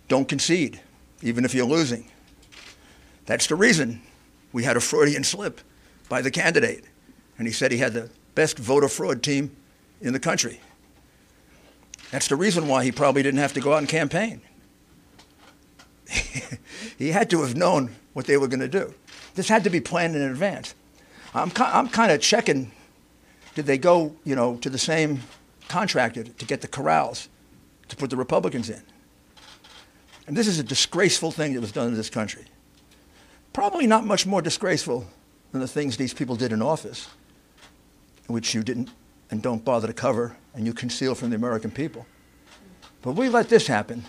don't concede, even if you're losing. That's the reason we had a Freudian slip by the candidate. And he said he had the best voter fraud team in the country. That's the reason why he probably didn't have to go out and campaign. he had to have known what they were going to do. This had to be planned in advance. I'm, I'm kind of checking did they go, you know, to the same contractor to get the corrals to put the Republicans in? And this is a disgraceful thing that was done in this country. Probably not much more disgraceful than the things these people did in office, which you didn't and don't bother to cover and you conceal from the American people. But we let this happen.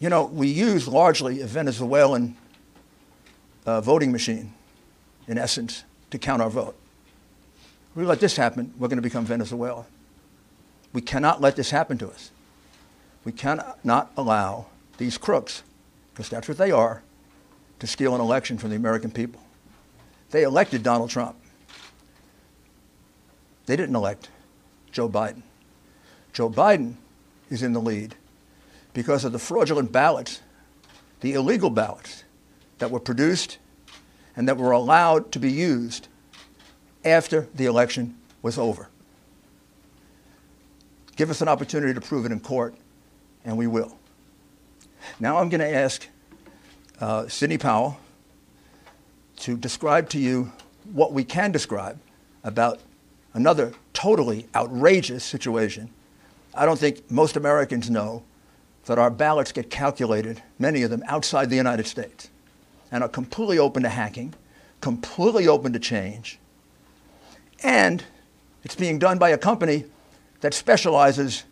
You know, we use largely a Venezuelan uh, voting machine, in essence, to count our vote. We let this happen, we're going to become Venezuela. We cannot let this happen to us. We cannot allow these crooks, because that's what they are, to steal an election from the American people. They elected Donald Trump. They didn't elect Joe Biden. Joe Biden is in the lead because of the fraudulent ballots, the illegal ballots that were produced and that were allowed to be used after the election was over. Give us an opportunity to prove it in court, and we will. Now I'm going to ask uh, Sidney Powell to describe to you what we can describe about another totally outrageous situation. I don't think most Americans know that our ballots get calculated, many of them outside the United States, and are completely open to hacking, completely open to change. And it's being done by a company that specializes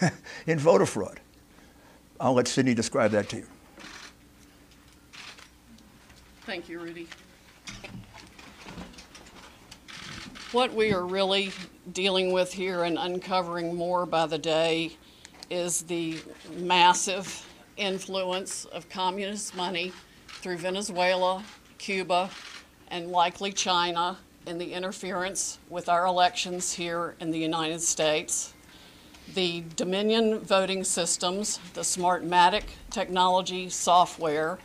in voter fraud. I'll let Sidney describe that to you. Thank you, Rudy. What we are really dealing with here and uncovering more by the day is the massive influence of communist money through Venezuela, Cuba, and likely China in the interference with our elections here in the United States. The Dominion voting systems, the Smartmatic technology software,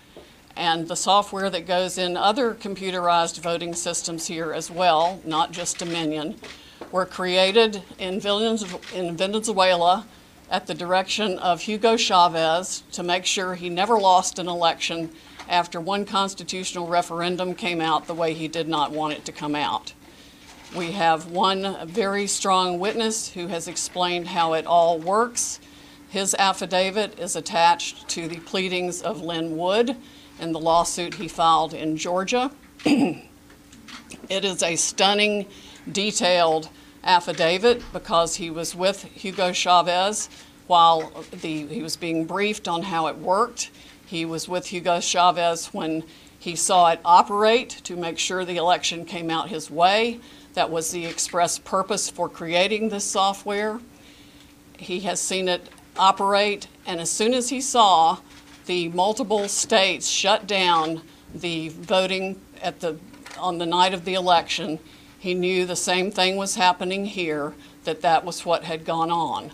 and the software that goes in other computerized voting systems here as well, not just Dominion, were created in Venezuela at the direction of Hugo Chavez to make sure he never lost an election after one constitutional referendum came out the way he did not want it to come out. We have one very strong witness who has explained how it all works. His affidavit is attached to the pleadings of Lin Wood in the lawsuit he filed in Georgia. it is a stunning, detailed affidavit because he was with Hugo Chavez while the, he was being briefed on how it worked. He was with Hugo Chavez when he saw it operate to make sure the election came out his way. That was the express purpose for creating this software. He has seen it operate, and as soon as he saw the multiple states shut down the voting at the, on the night of the election, he knew the same thing was happening here, that that was what had gone on.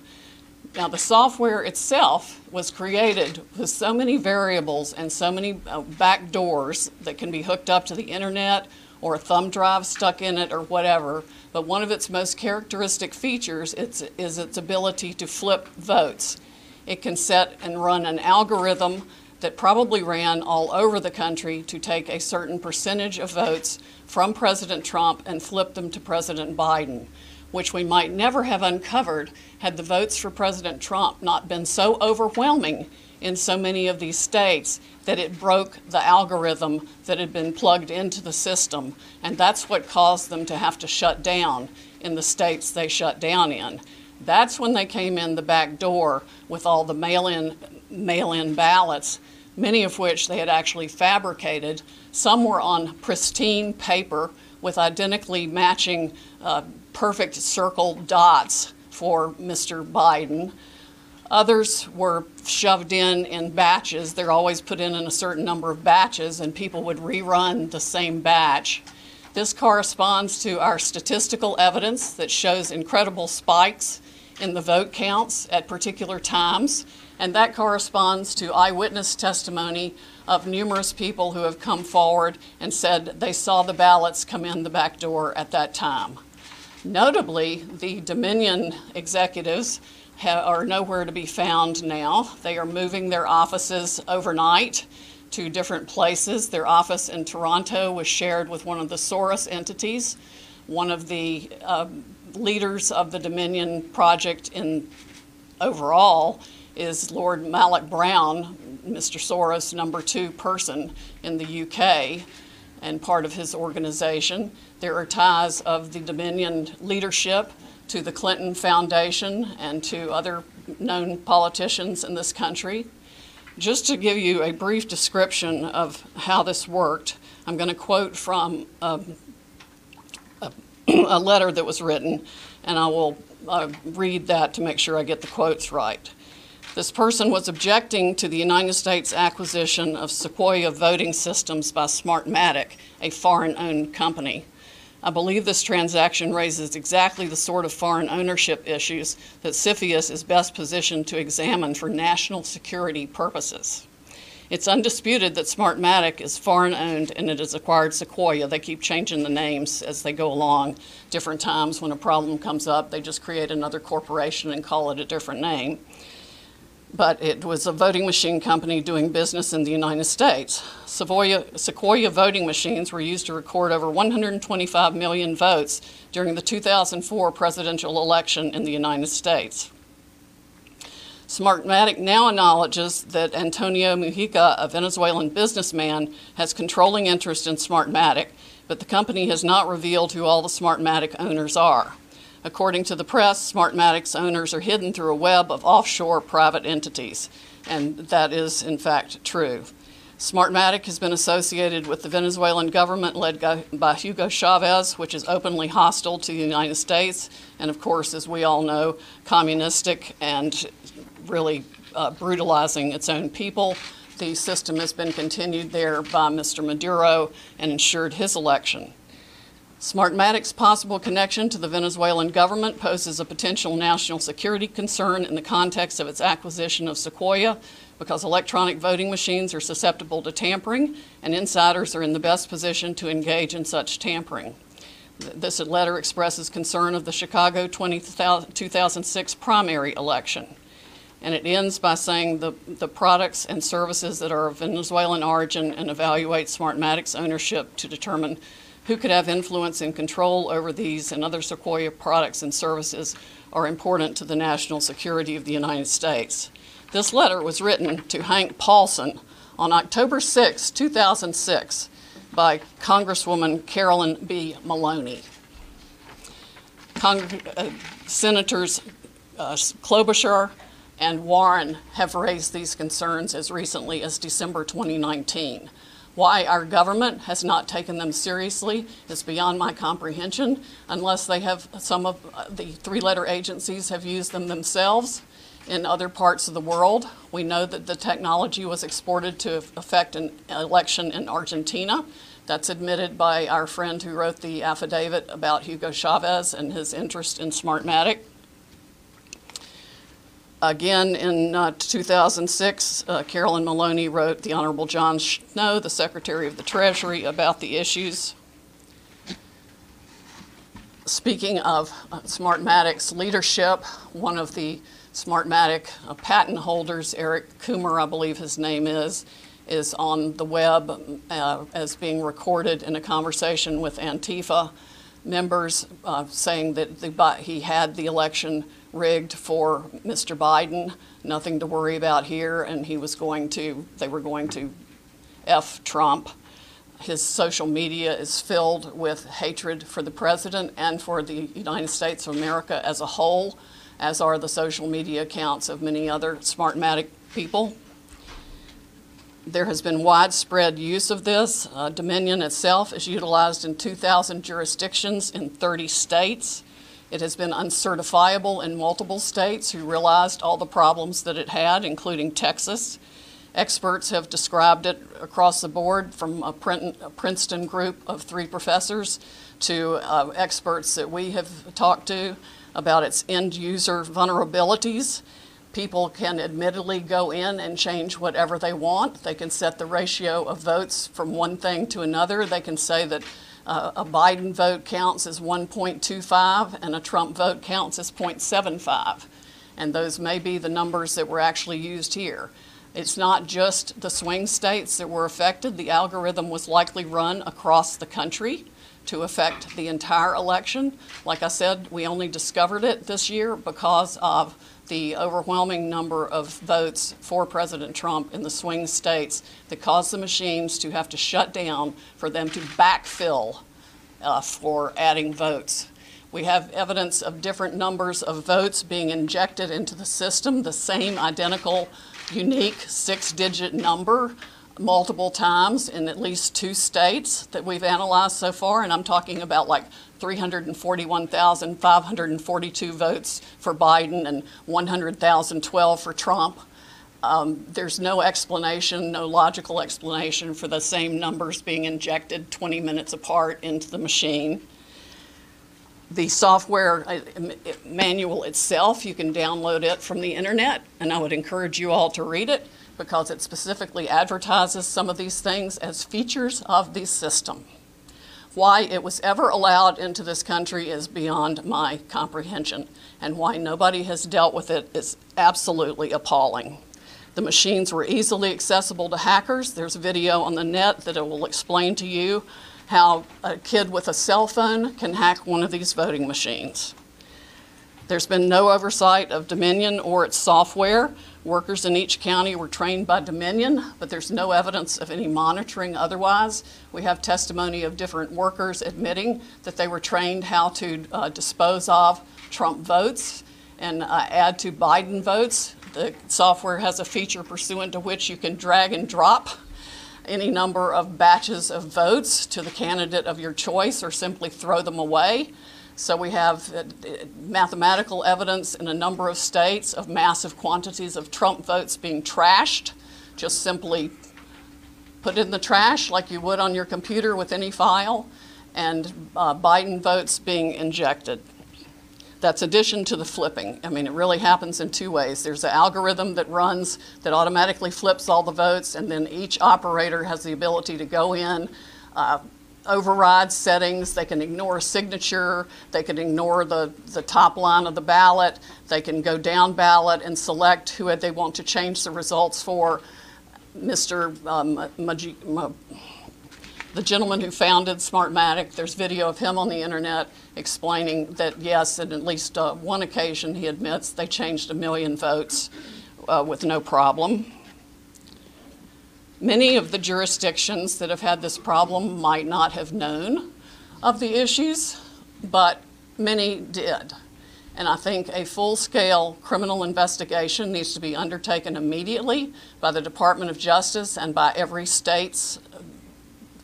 Now, the software itself was created with so many variables and so many uh, back doors that can be hooked up to the internet or a thumb drive stuck in it or whatever. But one of its most characteristic features is, is its ability to flip votes. It can set and run an algorithm that probably ran all over the country to take a certain percentage of votes from President Trump and flip them to President Biden which we might never have uncovered had the votes for President Trump not been so overwhelming in so many of these states that it broke the algorithm that had been plugged into the system. And that's what caused them to have to shut down in the states they shut down in. That's when they came in the back door with all the mail in mail in ballots, many of which they had actually fabricated. Some were on pristine paper with identically matching uh, perfect circle dots for Mr. Biden. Others were shoved in in batches. They're always put in in a certain number of batches, and people would rerun the same batch. This corresponds to our statistical evidence that shows incredible spikes in the vote counts at particular times, and that corresponds to eyewitness testimony of numerous people who have come forward and said they saw the ballots come in the back door at that time. Notably, the Dominion executives are nowhere to be found now. They are moving their offices overnight to different places. Their office in Toronto was shared with one of the Soros entities. One of the uh, leaders of the Dominion project in overall is Lord Malloch Brown, Mr. Soros' number two person in the UK and part of his organization. There are ties of the Dominion leadership to the Clinton Foundation and to other known politicians in this country. Just to give you a brief description of how this worked, I'm going to quote from a, a a letter that was written, and I will uh, read that to make sure I get the quotes right. This person was objecting to the United States acquisition of Sequoia Voting Systems by Smartmatic, a foreign-owned company. I believe this transaction raises exactly the sort of foreign ownership issues that CFIUS is best positioned to examine for national security purposes. It's undisputed that Smartmatic is foreign-owned and it has acquired Sequoia. They keep changing the names as they go along. Different times when a problem comes up, they just create another corporation and call it a different name but it was a voting machine company doing business in the United States. Sequoia, Sequoia voting machines were used to record over 125 million votes during the 2004 presidential election in the United States. Smartmatic now acknowledges that Antonio Mujica, a Venezuelan businessman, has controlling interest in Smartmatic, but the company has not revealed who all the Smartmatic owners are. According to the press, Smartmatic's owners are hidden through a web of offshore private entities, and that is, in fact, true. Smartmatic has been associated with the Venezuelan government led by Hugo Chavez, which is openly hostile to the United States, and of course, as we all know, communistic and really uh, brutalizing its own people. The system has been continued there by Mr. Maduro and ensured his election. Smartmatic's possible connection to the Venezuelan government poses a potential national security concern in the context of its acquisition of Sequoia because electronic voting machines are susceptible to tampering and insiders are in the best position to engage in such tampering. This letter expresses concern of the Chicago 20, 2006 primary election. And it ends by saying the, the products and services that are of Venezuelan origin and evaluate Smartmatic's ownership to determine who could have influence and control over these and other Sequoia products and services are important to the national security of the United States. This letter was written to Hank Paulson on October 6, 2006, by Congresswoman Carolyn B. Maloney. Cong- uh, Senators uh, Klobuchar and Warren have raised these concerns as recently as December 2019. Why our government has not taken them seriously is beyond my comprehension, unless they have, some of uh, the three-letter agencies have used them themselves in other parts of the world. We know that the technology was exported to affect an election in Argentina. That's admitted by our friend who wrote the affidavit about Hugo Chavez and his interest in Smartmatic. Again, in uh, 2006, uh, Carolyn Maloney wrote the Honorable John Snow, the Secretary of the Treasury, about the issues. Speaking of uh, Smartmatic's leadership, one of the Smartmatic uh, patent holders, Eric Coomer, I believe his name is, is on the web uh, as being recorded in a conversation with Antifa members uh, saying that the, he had the election rigged for Mr. Biden, nothing to worry about here, and he was going to, they were going to F Trump. His social media is filled with hatred for the president and for the United States of America as a whole, as are the social media accounts of many other Smartmatic people. There has been widespread use of this. Uh, Dominion itself is utilized in 2,000 jurisdictions in 30 states. It has been uncertifiable in multiple states who realized all the problems that it had, including Texas. Experts have described it across the board from a, Princeton group of three professors to uh, experts that we have talked to about its end user vulnerabilities. People can admittedly go in and change whatever they want. They can set the ratio of votes from one thing to another. They can say that uh, a Biden vote counts as 1.25 and a Trump vote counts as 0.75. And those may be the numbers that were actually used here. It's not just the swing states that were affected. The algorithm was likely run across the country to affect the entire election. Like I said, we only discovered it this year because of the overwhelming number of votes for President Trump in the swing states that caused the machines to have to shut down for them to backfill uh, for adding votes. We have evidence of different numbers of votes being injected into the system, the same identical, unique six digit number multiple times in at least two states that we've analyzed so far. And I'm talking about like 341,542 votes for Biden and 100,012 for Trump. Um, There's no explanation, no logical explanation for the same numbers being injected 20 minutes apart into the machine. The software uh, manual itself, you can download it from the internet, and I would encourage you all to read it because it specifically advertises some of these things as features of the system. Why it was ever allowed into this country is beyond my comprehension, and why nobody has dealt with it is absolutely appalling. The machines were easily accessible to hackers. There's a video on the net that it will explain to you how a kid with a cell phone can hack one of these voting machines. There's been no oversight of Dominion or its software. Workers in each county were trained by Dominion, but there's no evidence of any monitoring otherwise. We have testimony of different workers admitting that they were trained how to uh, dispose of Trump votes and uh, add to Biden votes. The software has a feature pursuant to which you can drag and drop any number of batches of votes to the candidate of your choice or simply throw them away. So we have uh, mathematical evidence in a number of states of massive quantities of Trump votes being trashed, just simply put in the trash like you would on your computer with any file, and uh, Biden votes being injected. That's addition to the flipping. I mean, it really happens in two ways. There's an algorithm that runs that automatically flips all the votes, and then each operator has the ability to go in, uh, override settings. They can ignore a signature. They can ignore the, the top line of the ballot. They can go down ballot and select who they want to change the results for. Mr. Um, Maji- Ma- the gentleman who founded Smartmatic, there's video of him on the internet explaining that yes, on at least uh, one occasion, he admits they changed a million votes uh, with no problem. Many of the jurisdictions that have had this problem might not have known of the issues, but many did. And I think a full scale criminal investigation needs to be undertaken immediately by the Department of Justice and by every state's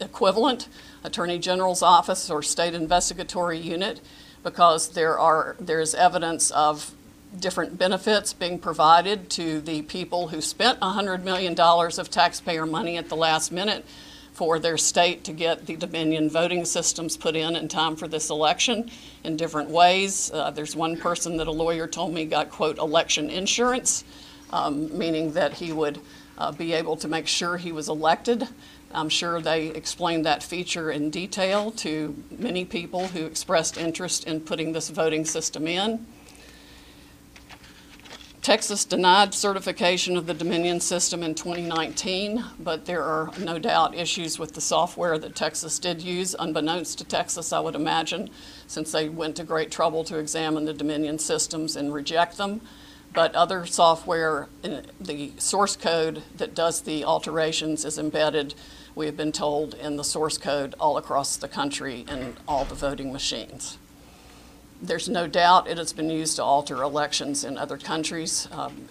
equivalent, Attorney General's office or state investigatory unit, because there are, there's evidence of different benefits being provided to the people who spent $100 million of taxpayer money at the last minute for their state to get the Dominion voting systems put in in time for this election in different ways. Uh, there's one person that a lawyer told me got, quote, election insurance, um, meaning that he would uh, be able to make sure he was elected. I'm sure they explained that feature in detail to many people who expressed interest in putting this voting system in. Texas denied certification of the Dominion system in 2019, but there are no doubt issues with the software that Texas did use, unbeknownst to Texas, I would imagine, since they went to great trouble to examine the Dominion systems and reject them. But other software, uh, the source code that does the alterations is embedded, we have been told, in the source code all across the country in all the voting machines. There's no doubt it has been used to alter elections in other countries. Um,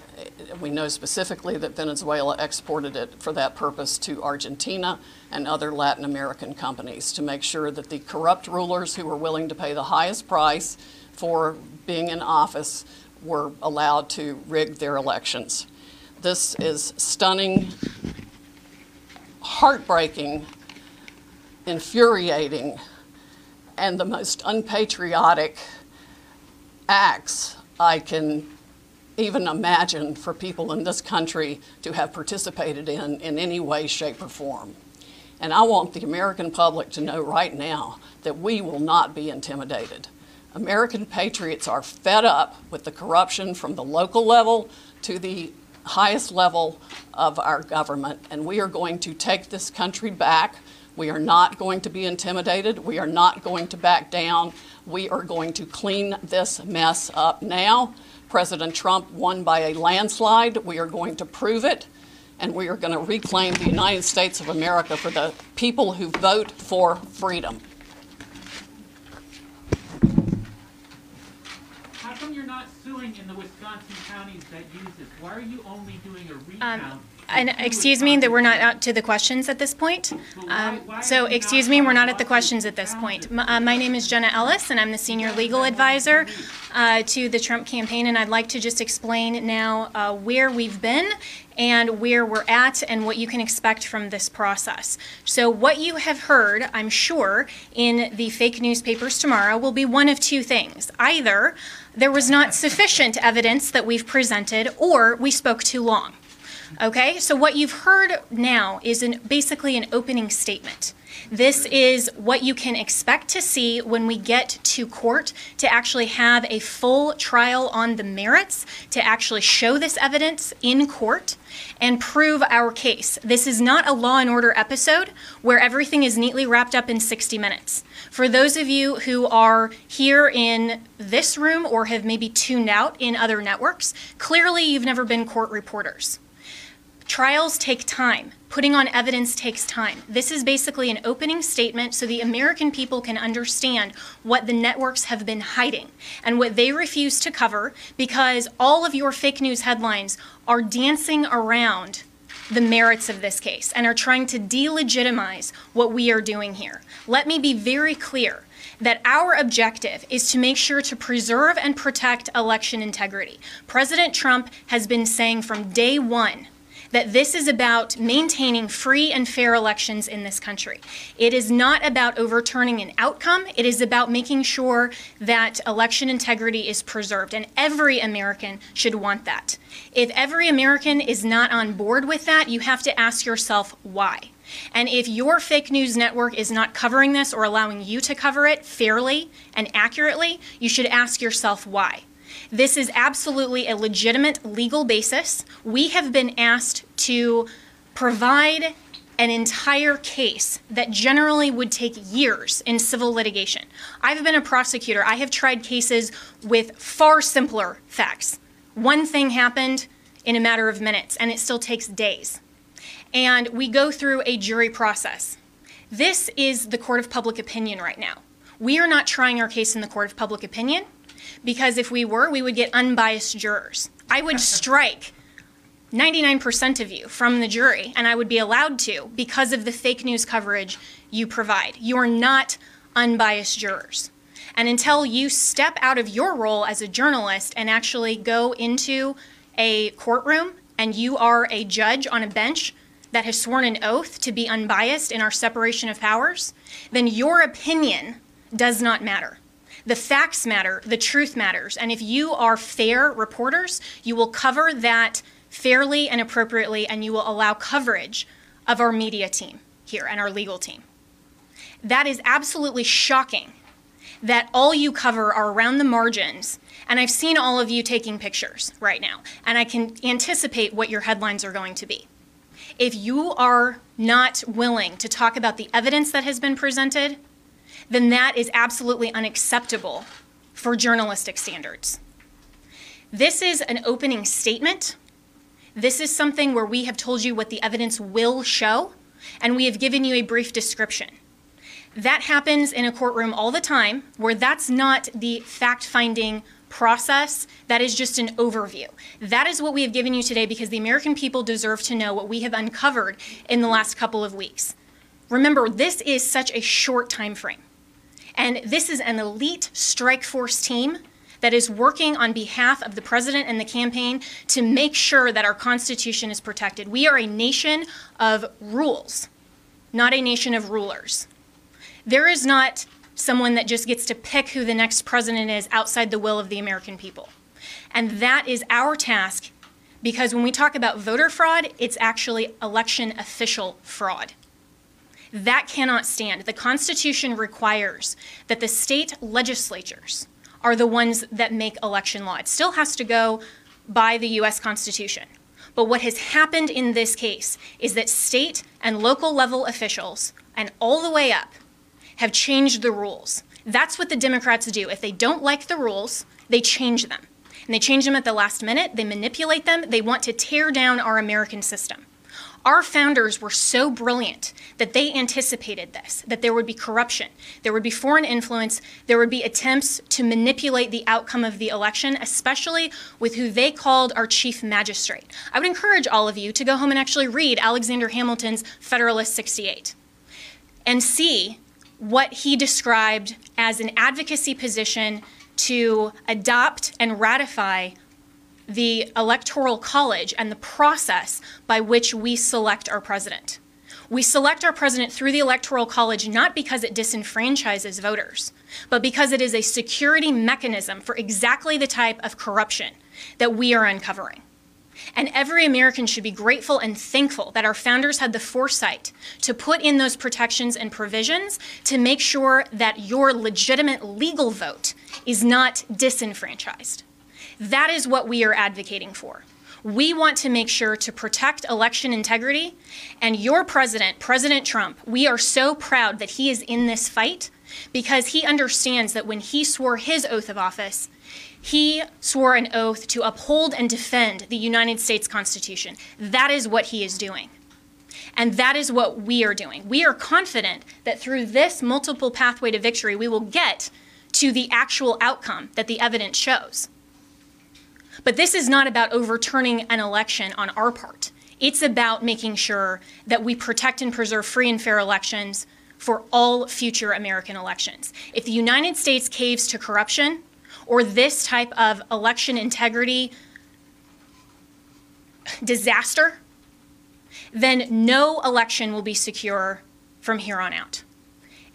we know specifically that Venezuela exported it for that purpose to Argentina and other Latin American companies to make sure that the corrupt rulers who were willing to pay the highest price for being in office were allowed to rig their elections. This is stunning, heartbreaking, infuriating, and the most unpatriotic acts I can even imagine for people in this country to have participated in in any way, shape, or form. And I want the American public to know right now that we will not be intimidated. American patriots are fed up with the corruption from the local level to the highest level of our government, and we are going to take this country back. We are not going to be intimidated. We are not going to back down. We are going to clean this mess up now. President Trump won by a landslide. We are going to prove it. And we are going to reclaim the United States of America for the people who vote for freedom. How come you're not suing in the Wisconsin counties that use this? Why are you only doing a recount? Um, for And excuse me, that we're not out to the questions at this point. Um, So, excuse me, we're not at the questions at this point. uh, My name is Jenna Ellis, and I'm the senior legal advisor uh, to the Trump campaign, and I'd like to just explain now uh, where we've been and where we're at and what you can expect from this process. So what you have heard, I'm sure, in the fake newspapers tomorrow will be one of two things. Either there was not sufficient evidence that we've presented, or we spoke too long. Okay, so what you've heard now is an, basically an opening statement. This is what you can expect to see when we get to court to actually have a full trial on the merits, to actually show this evidence in court and prove our case. This is not a law and order episode where everything is neatly wrapped up in 60 minutes. For those of you who are here in this room or have maybe tuned out in other networks, clearly you've never been court reporters. Trials take time. Putting on evidence takes time. This is basically an opening statement so the American people can understand what the networks have been hiding and what they refuse to cover because all of your fake news headlines are dancing around the merits of this case and are trying to delegitimize what we are doing here. Let me be very clear that our objective is to make sure to preserve and protect election integrity. President Trump has been saying from day one that this is about maintaining free and fair elections in this country. It is not about overturning an outcome, it is about making sure that election integrity is preserved, and every American should want that. If every American is not on board with that, you have to ask yourself why. And if your fake news network is not covering this or allowing you to cover it fairly and accurately, you should ask yourself why. This is absolutely a legitimate legal basis. We have been asked to provide an entire case that generally would take years in civil litigation. I've been a prosecutor. I have tried cases with far simpler facts. One thing happened in a matter of minutes, and it still takes days. And we go through a jury process. This is the court of public opinion right now. We are not trying our case in the court of public opinion because if we were, we would get unbiased jurors. I would strike 99% of you from the jury, and I would be allowed to because of the fake news coverage you provide. You are not unbiased jurors. And until you step out of your role as a journalist and actually go into a courtroom and you are a judge on a bench that has sworn an oath to be unbiased in our separation of powers, then your opinion does not matter. The facts matter, the truth matters. And if you are fair reporters, you will cover that fairly and appropriately, and you will allow coverage of our media team here and our legal team. That is absolutely shocking that all you cover are around the margins. And I've seen all of you taking pictures right now, and I can anticipate what your headlines are going to be. If you are not willing to talk about the evidence that has been presented, then that is absolutely unacceptable for journalistic standards. This is an opening statement. This is something where we have told you what the evidence will show, and we have given you a brief description. That happens in a courtroom all the time, where that's not the fact finding process, that is just an overview. That is what we have given you today because the American people deserve to know what we have uncovered in the last couple of weeks. Remember, this is such a short time frame. And this is an elite strike force team that is working on behalf of the president and the campaign to make sure that our Constitution is protected. We are a nation of rules, not a nation of rulers. There is not someone that just gets to pick who the next president is outside the will of the American people. And that is our task because when we talk about voter fraud, it's actually election official fraud. That cannot stand. The Constitution requires that the state legislatures are the ones that make election law. It still has to go by the US Constitution. But what has happened in this case is that state and local level officials, and all the way up, have changed the rules. That's what the Democrats do. If they don't like the rules, they change them. And they change them at the last minute, they manipulate them, they want to tear down our American system. Our founders were so brilliant that they anticipated this, that there would be corruption, there would be foreign influence, there would be attempts to manipulate the outcome of the election, especially with who they called our chief magistrate. I would encourage all of you to go home and actually read Alexander Hamilton's Federalist 68 and see what he described as an advocacy position to adopt and ratify the Electoral College and the process by which we select our president. We select our president through the Electoral College not because it disenfranchises voters, but because it is a security mechanism for exactly the type of corruption that we are uncovering. And every American should be grateful and thankful that our founders had the foresight to put in those protections and provisions to make sure that your legitimate legal vote is not disenfranchised. That is what we are advocating for. We want to make sure to protect election integrity. And your president, President Trump, we are so proud that he is in this fight because he understands that when he swore his oath of office, he swore an oath to uphold and defend the United States Constitution. That is what he is doing. And that is what we are doing. We are confident that through this multiple pathway to victory, we will get to the actual outcome that the evidence shows. But this is not about overturning an election on our part. It's about making sure that we protect and preserve free and fair elections for all future American elections. If the United States caves to corruption or this type of election integrity disaster, then no election will be secure from here on out.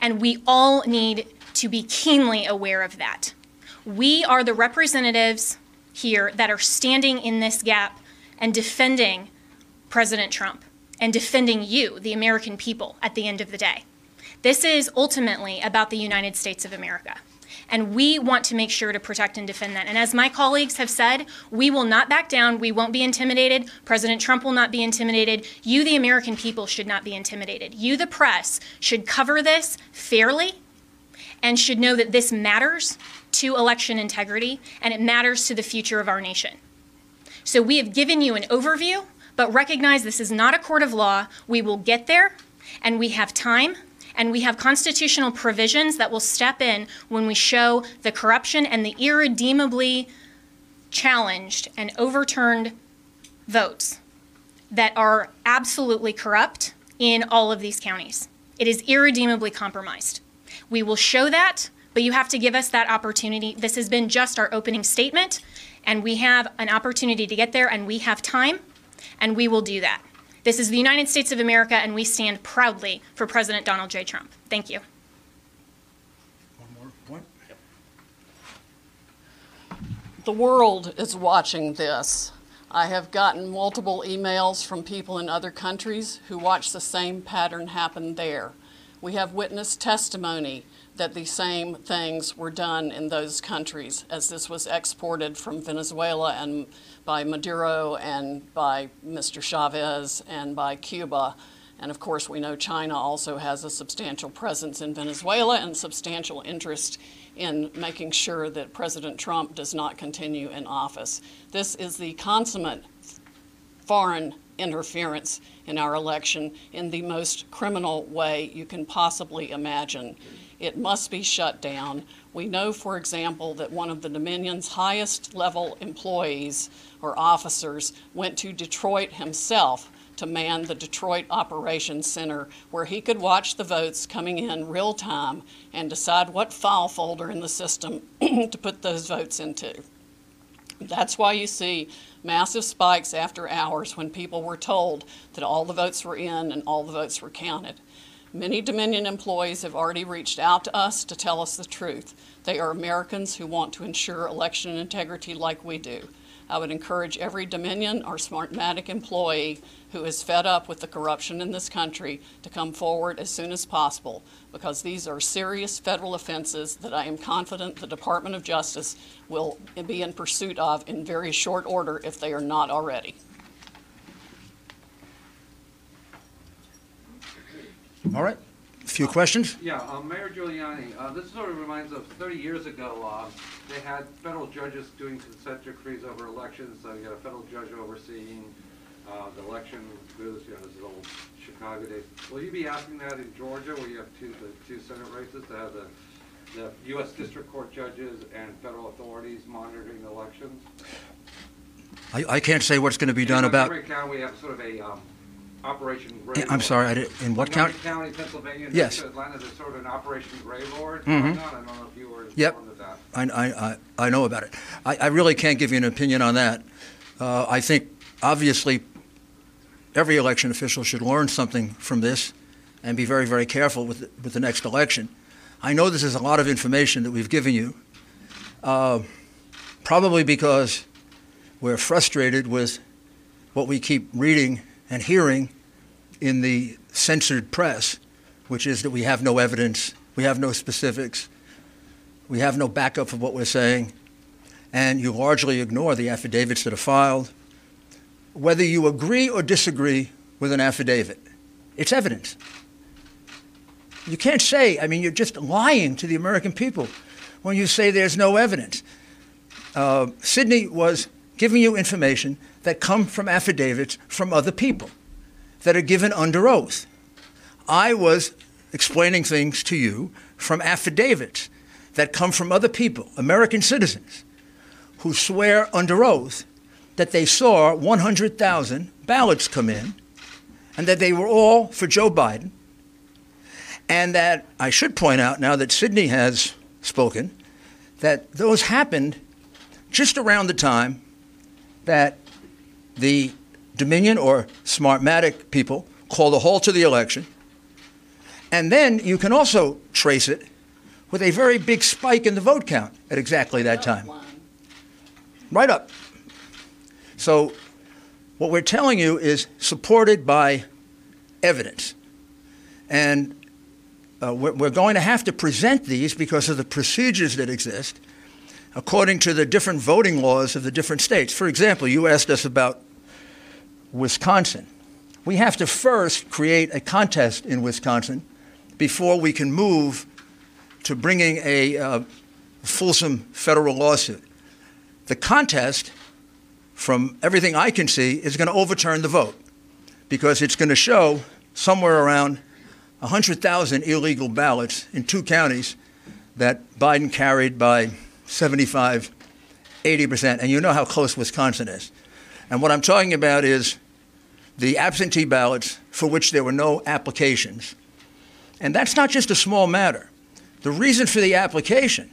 And we all need to be keenly aware of that. We are the representatives here that are standing in this gap and defending President Trump and defending you, the American people, at the end of the day. This is ultimately about the United States of America. And we want to make sure to protect and defend that. And as my colleagues have said, we will not back down. We won't be intimidated. President Trump will not be intimidated. You, the American people, should not be intimidated. You, the press, should cover this fairly and should know that this matters to election integrity and it matters to the future of our nation. So we have given you an overview, but recognize this is not a court of law. We will get there, and we have time, and we have constitutional provisions that will step in when we show the corruption and the irredeemably challenged and overturned votes that are absolutely corrupt in all of these counties. It is irredeemably compromised. We will show that, but you have to give us that opportunity. This has been just our opening statement, and we have an opportunity to get there, and we have time, and we will do that. This is the United States of America, and we stand proudly for President Donald J. Trump. Thank you. One more point? The world is watching this. I have gotten multiple emails from people in other countries who watch the same pattern happen there. We have witness testimony that the same things were done in those countries as this was exported from Venezuela and by Maduro and by Mr. Chavez and by Cuba. And of course, we know China also has a substantial presence in Venezuela and substantial interest in making sure that President Trump does not continue in office. This is the consummate foreign interference in our election in the most criminal way you can possibly imagine. It must be shut down. We know, for example, that one of the Dominion's highest level employees or officers went to Detroit himself to man the Detroit Operations Center where he could watch the votes coming in real time and decide what file folder in the system to put those votes into. That's why you see massive spikes after hours when people were told that all the votes were in and all the votes were counted. Many Dominion employees have already reached out to us to tell us the truth. They are Americans who want to ensure election integrity like we do. I would encourage every Dominion or Smartmatic employee who is fed up with the corruption in this country to come forward as soon as possible because these are serious federal offenses that I am confident the Department of Justice will be in pursuit of in very short order if they are not already. All right, a few questions? Yeah, um, Mayor Giuliani, uh, this sort of reminds of 30 years ago, uh, they had federal judges doing consent decrees over elections. So you got a federal judge overseeing uh, the election, you know, this is old Chicago days. Will you be asking that in Georgia, where you have two, the two Senate races, to have the, the U.S. District Court judges and federal authorities monitoring the elections? I, I can't say what's going to be done about. Montgomery County, we have sort of a, um, Operation Grey I'm Lord. sorry, I did, in what county? Montgomery County, Pennsylvania, next Yes. to Atlanta, there's sort of an Operation Grey Lord Mhm. going on. I don't know if you were Yep. informed of that. I, I, I- I know about it. I, I really can't give you an opinion on that. Uh, I think, obviously, every election official should learn something from this and be very, very careful with, the- with the next election. I know this is a lot of information that we've given you, uh, probably because we're frustrated with what we keep reading and hearing in the censored press, which is that we have no evidence, we have no specifics, we have no backup of what we're saying, and you largely ignore the affidavits that are filed. Whether you agree or disagree with an affidavit, it's evidence. You can't say, I mean, you're just lying to the American people when you say there's no evidence. Uh, Sidney was giving you information that come from affidavits from other people that are given under oath. I was explaining things to you from affidavits that come from other people, American citizens, who swear under oath that they saw 100,000 ballots come in and that they were all for Joe Biden. And that I should point out now that Sidney has spoken, that those happened just around the time that the Dominion or Smartmatic people called a halt to the election. And then you can also trace it with a very big spike in the vote count at exactly that time. Right up. So, what we're telling you is supported by evidence. And uh, we're, we're going to have to present these because of the procedures that exist according to the different voting laws of the different states. For example, you asked us about Wisconsin. We have to first create a contest in Wisconsin before we can move to bringing a uh, fulsome federal lawsuit. The contest, from everything I can see, is going to overturn the vote because it's going to show somewhere around 100,000 illegal ballots in two counties that Biden carried by 75, 80%. And you know how close Wisconsin is. And what I'm talking about is the absentee ballots for which there were no applications. And that's not just a small matter. The reason for the application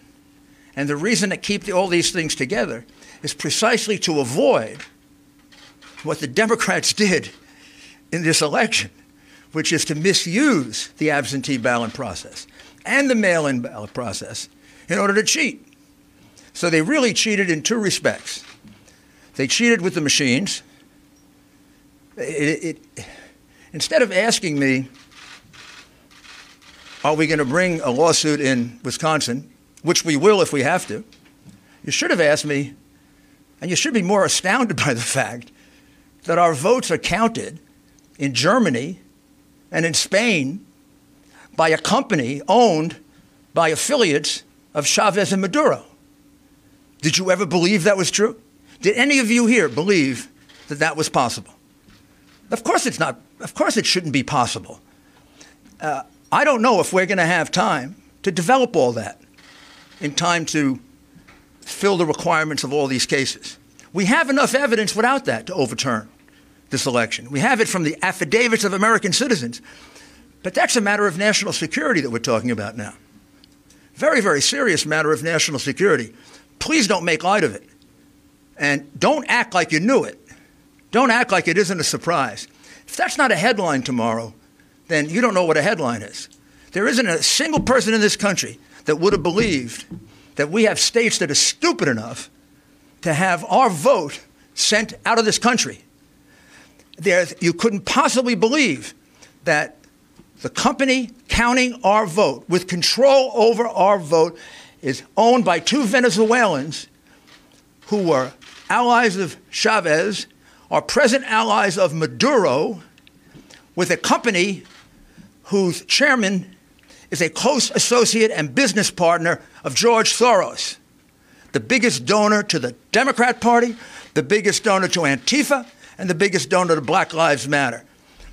and the reason to keep the, all these things together is precisely to avoid what the Democrats did in this election, which is to misuse the absentee ballot process and the mail in ballot process in order to cheat. So they really cheated in two respects. They cheated with the machines. It, it, instead of asking me, are we going to bring a lawsuit in Wisconsin, which we will if we have to, you should have asked me, and you should be more astounded by the fact that our votes are counted in Germany and in Spain by a company owned by affiliates of Chavez and Maduro. Did you ever believe that was true? Did any of you here believe that that was possible? Of course it's not. Of course it shouldn't be possible. Uh, I don't know if we're going to have time to develop all that in time to fill the requirements of all these cases. We have enough evidence without that to overturn this election. We have it from the affidavits of American citizens. But that's a matter of national security that we're talking about now. Very, very serious matter of national security. Please don't make light of it. And don't act like you knew it. Don't act like it isn't a surprise. If that's not a headline tomorrow, then you don't know what a headline is. There isn't a single person in this country that would have believed that we have states that are stupid enough to have our vote sent out of this country. There's, you couldn't possibly believe that the company counting our vote, with control over our vote, is owned by two Venezuelans who were allies of Chavez, are present allies of Maduro, with a company whose chairman is a close associate and business partner of George Soros, the biggest donor to the Democrat Party, the biggest donor to Antifa, and the biggest donor to Black Lives Matter.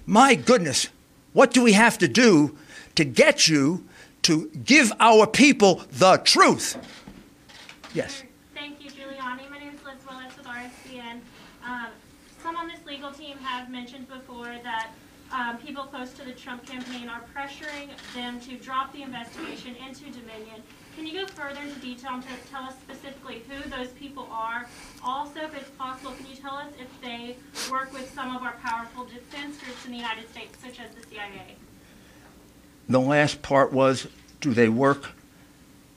My goodness, what do we have to do to get you to give our people the truth? Yes. Thank well Giuliani. My name is Liz Willis with RSBN. Um, some on this legal team have mentioned before that um, people close to the Trump campaign are pressuring them to drop the investigation into Dominion. Can you go further into detail and tell us specifically who those people are? Also, if it's possible, can you tell us if they work with some of our powerful defense groups in the United States, such as the CIA, The last part was do they work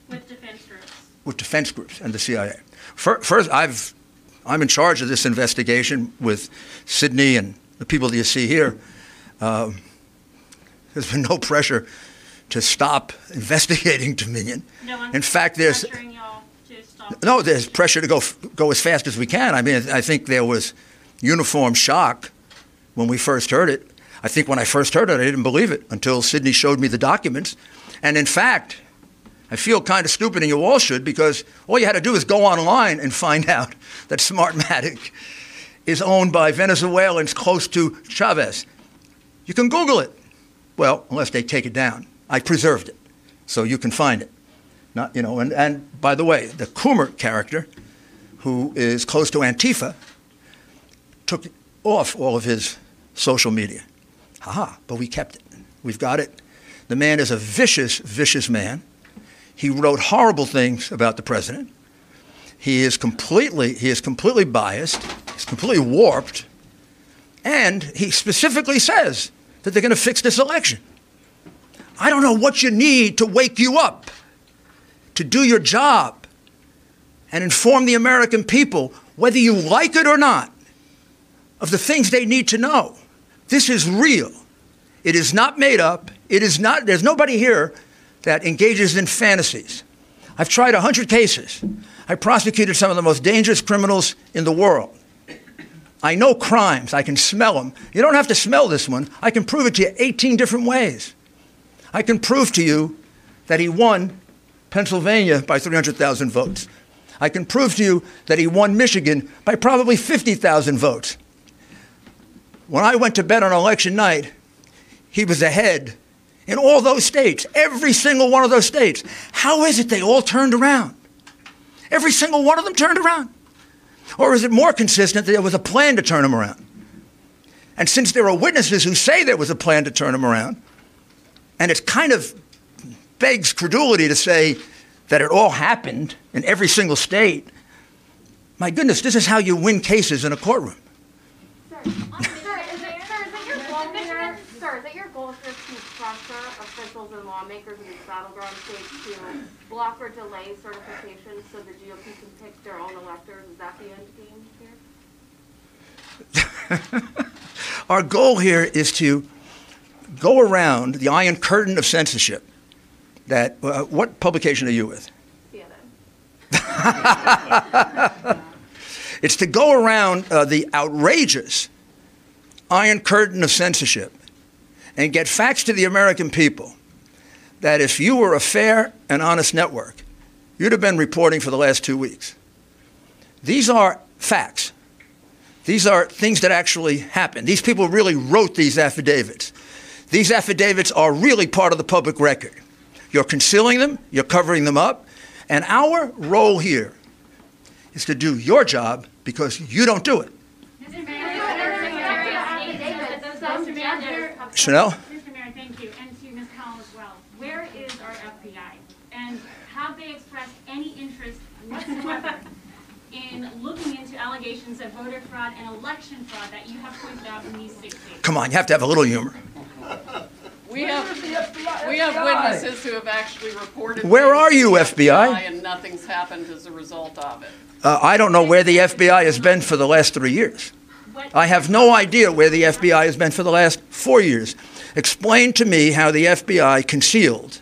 with defense groups? With defense groups and the CIA? First, I've, I'm in charge of this investigation with Sidney and the people that you see here. Um, there's been no pressure to stop investigating Dominion. No In fact, there's pressuring y'all to stop. no, there's pressure to go go as fast as we can. I mean, I think there was uniform shock when we first heard it. I think when I first heard it, I didn't believe it until Sidney showed me the documents. And in fact, I feel kind of stupid, and you all should, because all you had to do is go online and find out that Smartmatic is owned by Venezuelans close to Chavez. You can Google it. Well, unless they take it down. I preserved it, so you can find it. Not, you know, and, and by the way, the Coomer character, who is close to Antifa, took off all of his social media. Haha, but we kept it. We've got it. The man is a vicious, vicious man. He wrote horrible things about the president. He is completely, he is completely biased. He's completely warped. And he specifically says that they're going to fix this election. I don't know what you need to wake you up to do your job and inform the American people, whether you like it or not, of the things they need to know. This is real. It is not made up. It is not, there's nobody here that engages in fantasies. I've tried 100 cases. I prosecuted some of the most dangerous criminals in the world. I know crimes. I can smell them. You don't have to smell this one. I can prove it to you 18 different ways. I can prove to you that he won Pennsylvania by 300,000 votes. I can prove to you that he won Michigan by probably 50,000 votes. When I went to bed on election night, he was ahead in all those states, every single one of those states. How is it they all turned around? Every single one of them turned around. Or is it more consistent that there was a plan to turn them around? And since there are witnesses who say there was a plan to turn them around, and it kind of begs credulity to say that it all happened in every single state, my goodness, this is how you win cases in a courtroom. Sir, is it, sir, is it your goal here, sir, is it your goal here to pressure officials and lawmakers in these battleground states to block or delay certification so the GOP can pick their own electors? Is that the end game here? Our goal here is to go around the iron curtain of censorship. That uh, what publication are you with? CNN. It's to go around uh, the outrageous iron curtain of censorship and get facts to the American people that if you were a fair and honest network, you'd have been reporting for the last two weeks. These are facts. These are things that actually happened. These people really wrote these affidavits. These affidavits are really part of the public record. You're concealing them, you're covering them up, and our role here is to do your job because you don't do it. Chanel? Mr. Mayor, thank you, and to Ms. Powell as well. Where is our FBI? And have they expressed any interest whatsoever in looking into allegations of voter fraud and election fraud that you have pointed out in these six states? Come on, you have to have a little humor. We have, we have witnesses who have actually reported. Where are you, the FBI? And nothing's happened as a result of it. Uh, I don't know where the FBI has been for the last three years. I have no idea where the FBI has been for the last four years. Explain to me how the FBI concealed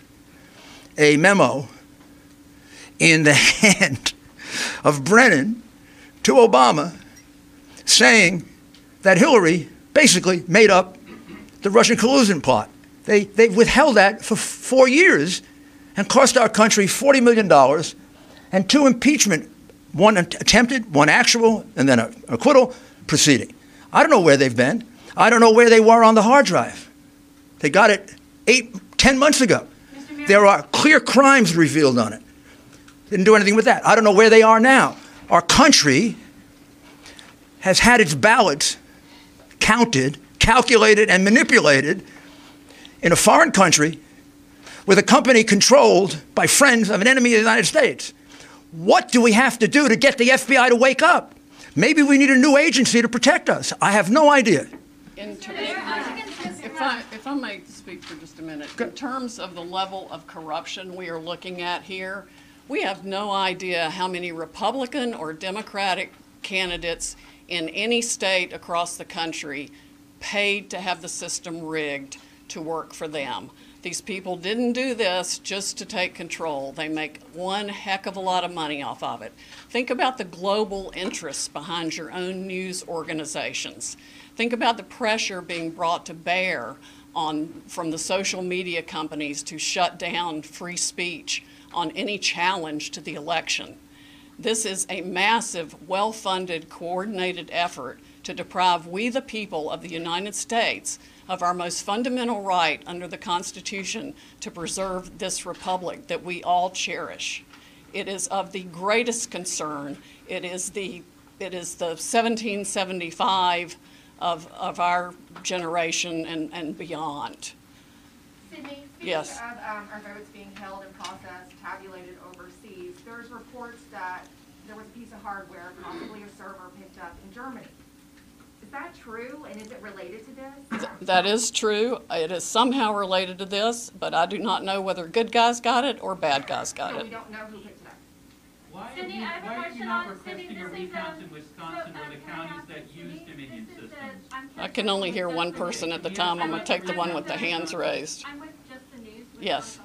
a memo in the hand of Brennan to Obama saying that Hillary basically made up the Russian collusion plot. They, they withheld that for four years and cost our country $40 million and two impeachment, one attempted, one actual, and then an acquittal proceeding. I don't know where they've been. I don't know where they were on the hard drive. They got it eight, ten months ago. There are clear crimes revealed on it. Didn't do anything with that. I don't know where they are now. Our country has had its ballots counted, calculated, and manipulated in a foreign country with a company controlled by friends of an enemy of the United States. What do we have to do to get the FBI to wake up? Maybe we need a new agency to protect us. I have no idea. In ter- If I, if I may speak for just a minute, in terms of the level of corruption we are looking at here, we have no idea how many Republican or Democratic candidates in any state across the country paid to have the system rigged to work for them. These people didn't do this just to take control. They make one heck of a lot of money off of it. Think about the global interests behind your own news organizations. Think about the pressure being brought to bear on, from the social media companies to shut down free speech on any challenge to the election. This is a massive, well-funded, coordinated effort to deprive we the people of the United States of our most fundamental right under the Constitution to preserve this republic that we all cherish. It is of the greatest concern. It is the, it is the 1775 of, of our generation and, and beyond. Sidney, speaking Yes. of um, our votes being held and processed, tabulated overseas, there's reports that there was a piece of hardware, possibly a server, picked up in Germany. Is that true, and is it related to this? That is true. It is somehow related to this, but I do not know whether good guys got it or bad guys got So it. we don't know who picked it up. Why are Cindy, you, I have a why are question not on- Cindy, requesting a this recount in So, Wisconsin um, or the counties ask that use Cindy, Dominion systems? the- I'm can only hear one person at the time. I'm gonna take the one with the hands raised. I'm with Yes.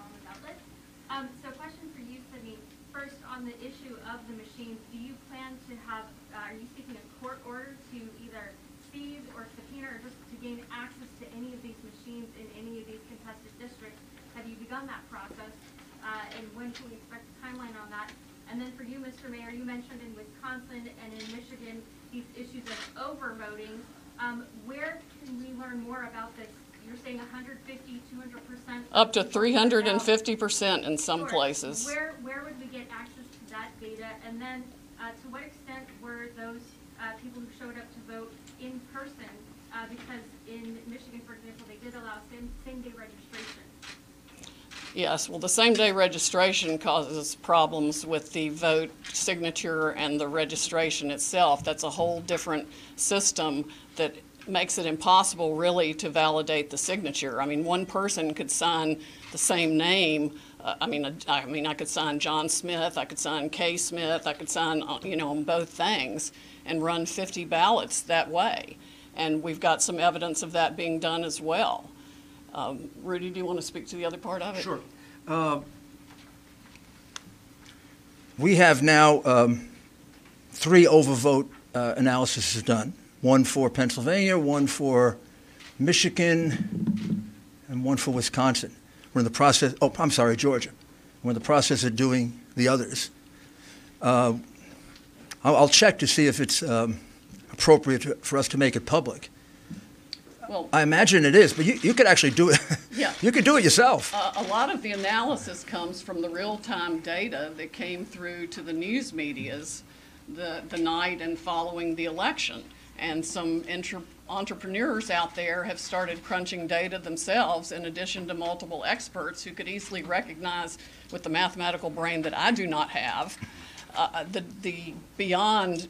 Um, so question for you, Sidney. First, on the issue of the machines, do you plan to have, uh, are you seeking a court order to either seize or subpoena or just to gain access to any of these machines in any of these contested districts? Have you begun that process? Uh, and when can we expect a timeline on that? And then for you, Mr. Mayor, you mentioned in Wisconsin and in Michigan, these issues of overvoting. Um, where can we learn more about this? You're saying 150, 200 percent? Up to 350% in some Sure. places. Where, where would we get access to that data? And then, uh, to what extent were those, uh, people who showed up to vote in person? Uh, because in Michigan, for example, they did allow same, same-day registration. Yes, well, the same-day registration causes problems with the vote signature and the registration itself. That's a whole different system that makes it impossible really to validate the signature. I mean, one person could sign the same name. uh, I mean, I I mean, I could sign John Smith, I could sign Kay Smith, I could sign, uh, you know, on both things and run 50 ballots that way. And we've got some evidence of that being done as well. Um, Rudy, do you want to speak to the other part of it? Sure. Uh, We have now um, three overvote uh, analyses done, one for Pennsylvania, one for Michigan, and one for Wisconsin. We're in the process, oh, I'm sorry, Georgia. We're in the process of doing the others. Uh, I'll I'll check to see if it's um, appropriate to- for us to make it public. Well, I imagine it is, but you you could actually do it. Yeah. You could do it yourself. a, a lot of the analysis comes from the real-time data that came through to the news medias the, the night and following the election. And some entre- entrepreneurs out there have started crunching data themselves in addition to multiple experts who could easily recognize with the mathematical brain that I do not have, uh, the, the beyond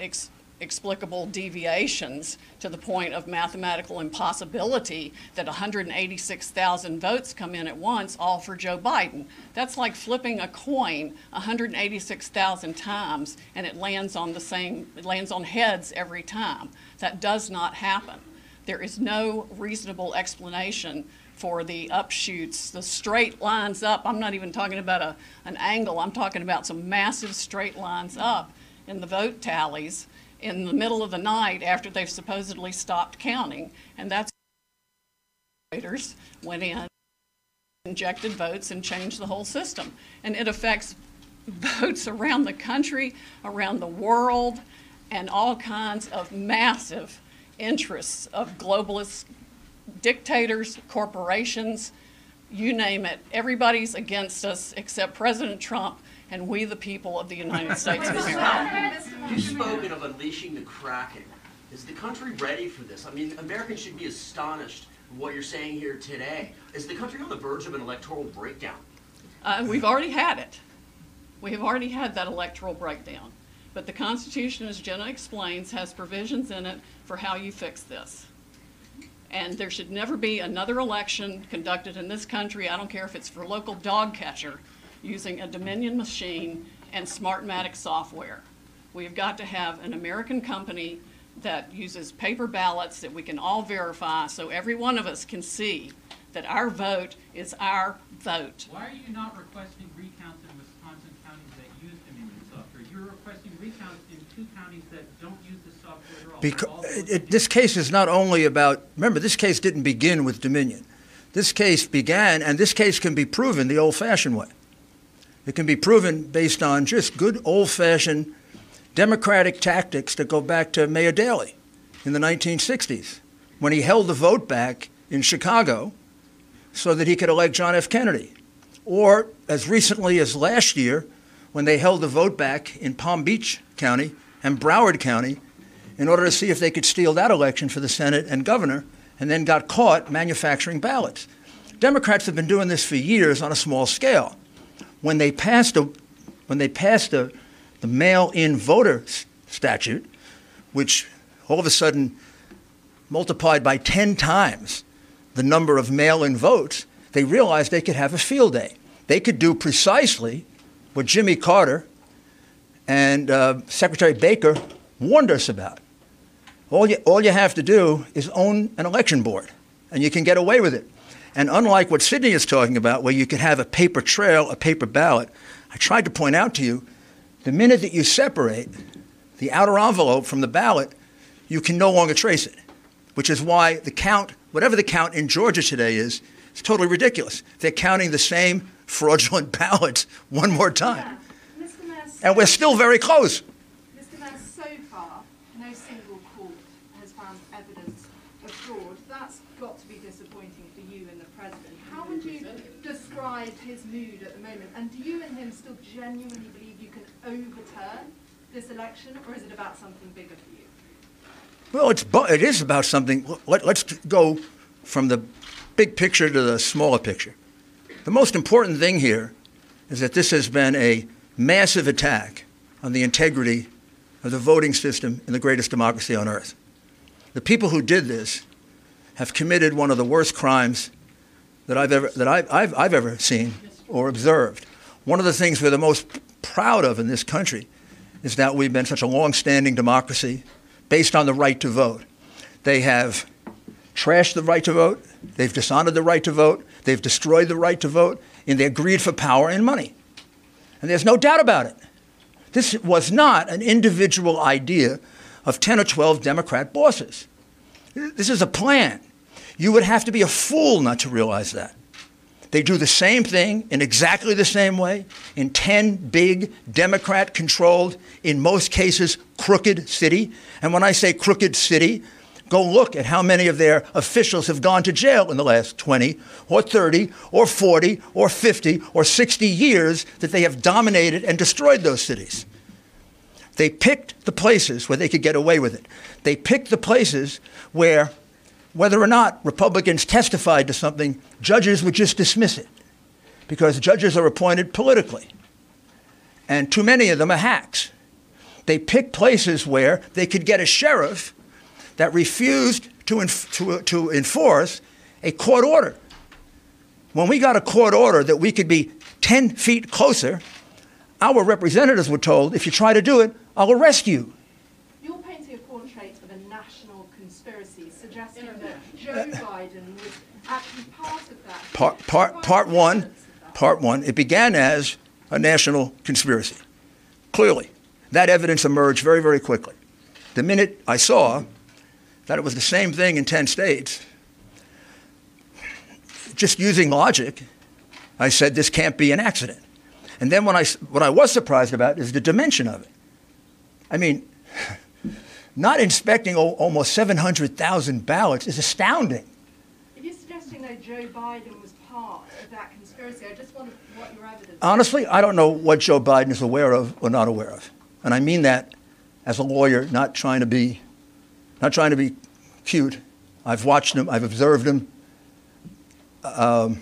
ex- explicable deviations to the point of mathematical impossibility that 186,000 votes come in at once, all for Joe Biden. That's like flipping a coin 186,000 times and it lands on the same, it lands on heads every time. That does not happen. There is no reasonable explanation for the upshoots, the straight lines up. I'm not even talking about a, an angle, I'm talking about some massive straight lines up in the vote tallies in the middle of the night after they've supposedly stopped counting. And that's voters went in, injected votes, and changed the whole system. And it affects votes around the country, around the world, and all kinds of massive interests of globalists, dictators, corporations, you name it. Everybody's against us except President Trump and we, the people of the United States of America. You've spoken of unleashing the Kraken. Is the country ready for this? I mean, Americans should be astonished what you're saying here today. Is the country on the verge of an electoral breakdown? Uh, we've already had it. We have already had that electoral breakdown. But the Constitution, as Jenna explains, has provisions in it for how you fix this. And there should never be another election conducted in this country, I don't care if it's for local dog catcher, using a Dominion machine and Smartmatic software. We've got to have an American company that uses paper ballots that we can all verify so every one of us can see that our vote is our vote. Why are you not requesting recounts in Wisconsin counties that use Dominion software? You're requesting recounts in two counties that don't use the software at all. Because, it, it- this case is not only about, remember, this case didn't begin with Dominion. This case began, and this case can be proven the old-fashioned way. It can be proven based on just good old-fashioned democratic tactics that go back to Mayor Daley in the 1960s, when he held the vote back in Chicago so that he could elect John F. Kennedy. Or as recently as last year, when they held the vote back in Palm Beach County and Broward County in order to see if they could steal that election for the Senate and governor, and then got caught manufacturing ballots. Democrats have been doing this for years on a small scale. When they passed a, when they passed a, the mail-in voter s- statute, which all of a sudden multiplied by 10 times the number of mail-in votes, they realized they could have a field day. They could do precisely what Jimmy Carter and uh, Secretary Baker warned us about. All you, all you have to do is own an election board, and you can get away with it. And unlike what Sidney is talking about, where you could have a paper trail, a paper ballot, I tried to point out to you the minute that you separate the outer envelope from the ballot, you can no longer trace it, which is why the count, whatever the count in Georgia today is, is totally ridiculous. They're counting the same fraudulent ballots one more time. Mayor, And we're still very close. Mr. Mayor, so far, no single court has found evidence of fraud. That's got to be disappointing for you and the president. How would you describe his mood at the moment? And do you and him still genuinely believe you can overturn this election, or is it about something bigger for you? Well, it's, it is about something. Let, let's go from the big picture to the smaller picture. The most important thing here is that this has been a massive attack on the integrity of the voting system in the greatest democracy on earth. The people who did this have committed one of the worst crimes that I've ever, that I've, I've, I've ever seen or observed. One of the things we're the most proud of in this country is that we've been such a long-standing democracy based on the right to vote. They have trashed the right to vote, they've dishonored the right to vote, they've destroyed the right to vote in their greed for power and money. And there's no doubt about it. This was not an individual idea of 10 or 12 Democrat bosses. This is a plan. You would have to be a fool not to realize that. They do the same thing in exactly the same way in 10 big Democrat controlled, in most cases, crooked city. And when I say crooked city, go look at how many of their officials have gone to jail in the last 20 or 30 or 40 or 50 or 60 years that they have dominated and destroyed those cities. They picked the places where they could get away with it. They picked the places where whether or not Republicans testified to something, judges would just dismiss it because judges are appointed politically. And too many of them are hacks. They pick places where they could get a sheriff that refused to, to, to enforce a court order. When we got a court order that we could be 10 feet closer, our representatives were told if you try to do it, I'll arrest you. You're painting a portrait of a national conspiracy, suggesting that Joe Biden was actually part of that. Part, part, part one, part one, it began as a national conspiracy. Clearly, that evidence emerged very, very quickly. The minute I saw that it was the same thing in 10 states, just using logic, I said this can't be an accident. And then when I, what I was surprised about is the dimension of it. I mean, not inspecting almost 700,000 ballots is astounding. Suggesting that Joe Biden was part of that conspiracy, I just what your evidence. Honestly, I don't know what Joe Biden is aware of or not aware of. And I mean that as a lawyer, not trying to be, not trying to be cute. I've watched him, I've observed him. Um,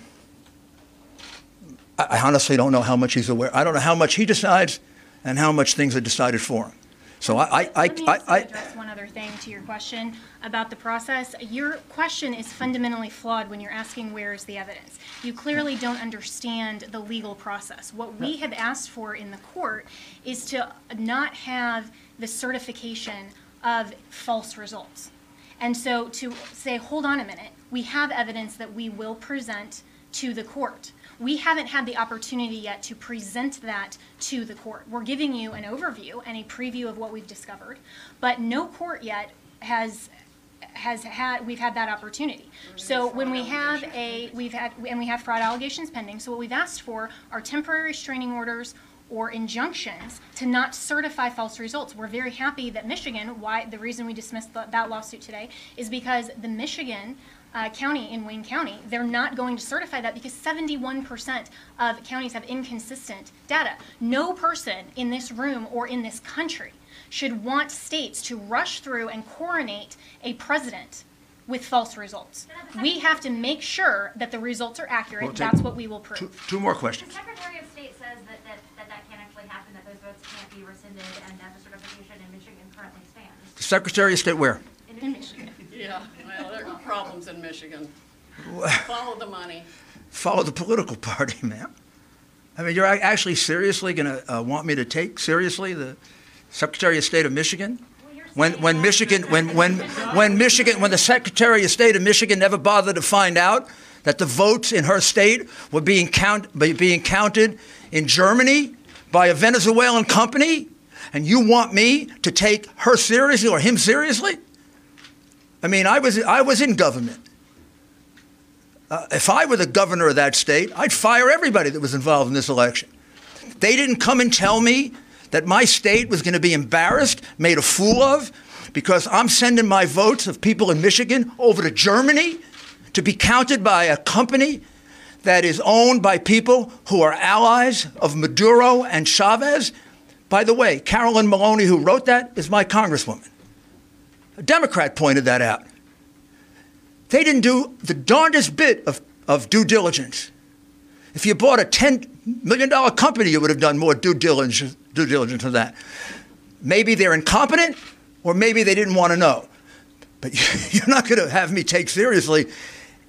I honestly don't know how much he's aware. I don't know how much he decides and how much things are decided for him. So I, I, I, Let me I, I address one other thing to your question about the process. Your question is fundamentally flawed when you're asking where is the evidence. You clearly don't understand the legal process. What we have asked for in the court is to not have the certification of false results. And so to say, hold on a minute, we have evidence that we will present to the court. We haven't had the opportunity yet to present that to the court. We're giving you an overview and a preview of what we've discovered, but no court yet has has had we've had that opportunity. So when we have a we've had and we have fraud allegations pending. So what we've asked for are temporary restraining orders or injunctions to not certify false results. We're very happy that Michigan, why the reason we dismissed the, that lawsuit today is because the Michigan uh, county in Wayne County, they're not going to certify that because 71% of counties have inconsistent data. No person in this room or in this country should want states to rush through and coronate a president with false results. We have to make sure that the results are accurate. Well, take- That's what we will prove. two, two more questions. The Secretary of State says that, that, that that can't actually happen, that those votes can't be rescinded, and that the certification in Michigan currently stands. The Secretary of State where? In Michigan. Yeah, well, there are problems in Michigan. Follow the money. Follow the political party, ma'am. I mean, you're actually seriously going to uh, want me to take seriously the Secretary of State of Michigan? When, when Michigan, when, when, when Michigan, when the Secretary of State of Michigan never bothered to find out that the votes in her state were being count, being counted in Germany by a Venezuelan company, and you want me to take her seriously or him seriously? I mean, I was, I was in government. Uh, if I were the governor of that state, I'd fire everybody that was involved in this election. They didn't come and tell me that my state was going to be embarrassed, made a fool of, because I'm sending my votes of people in Michigan over to Germany to be counted by a company that is owned by people who are allies of Maduro and Chavez. By the way, Carolyn Maloney, who wrote that, is my congresswoman. A Democrat pointed that out. They didn't do the darndest bit of, of due diligence. If you bought a $10 million company, you would have done more due diligence, due diligence than that. Maybe they're incompetent, or maybe they didn't want to know. But you're not going to have me take seriously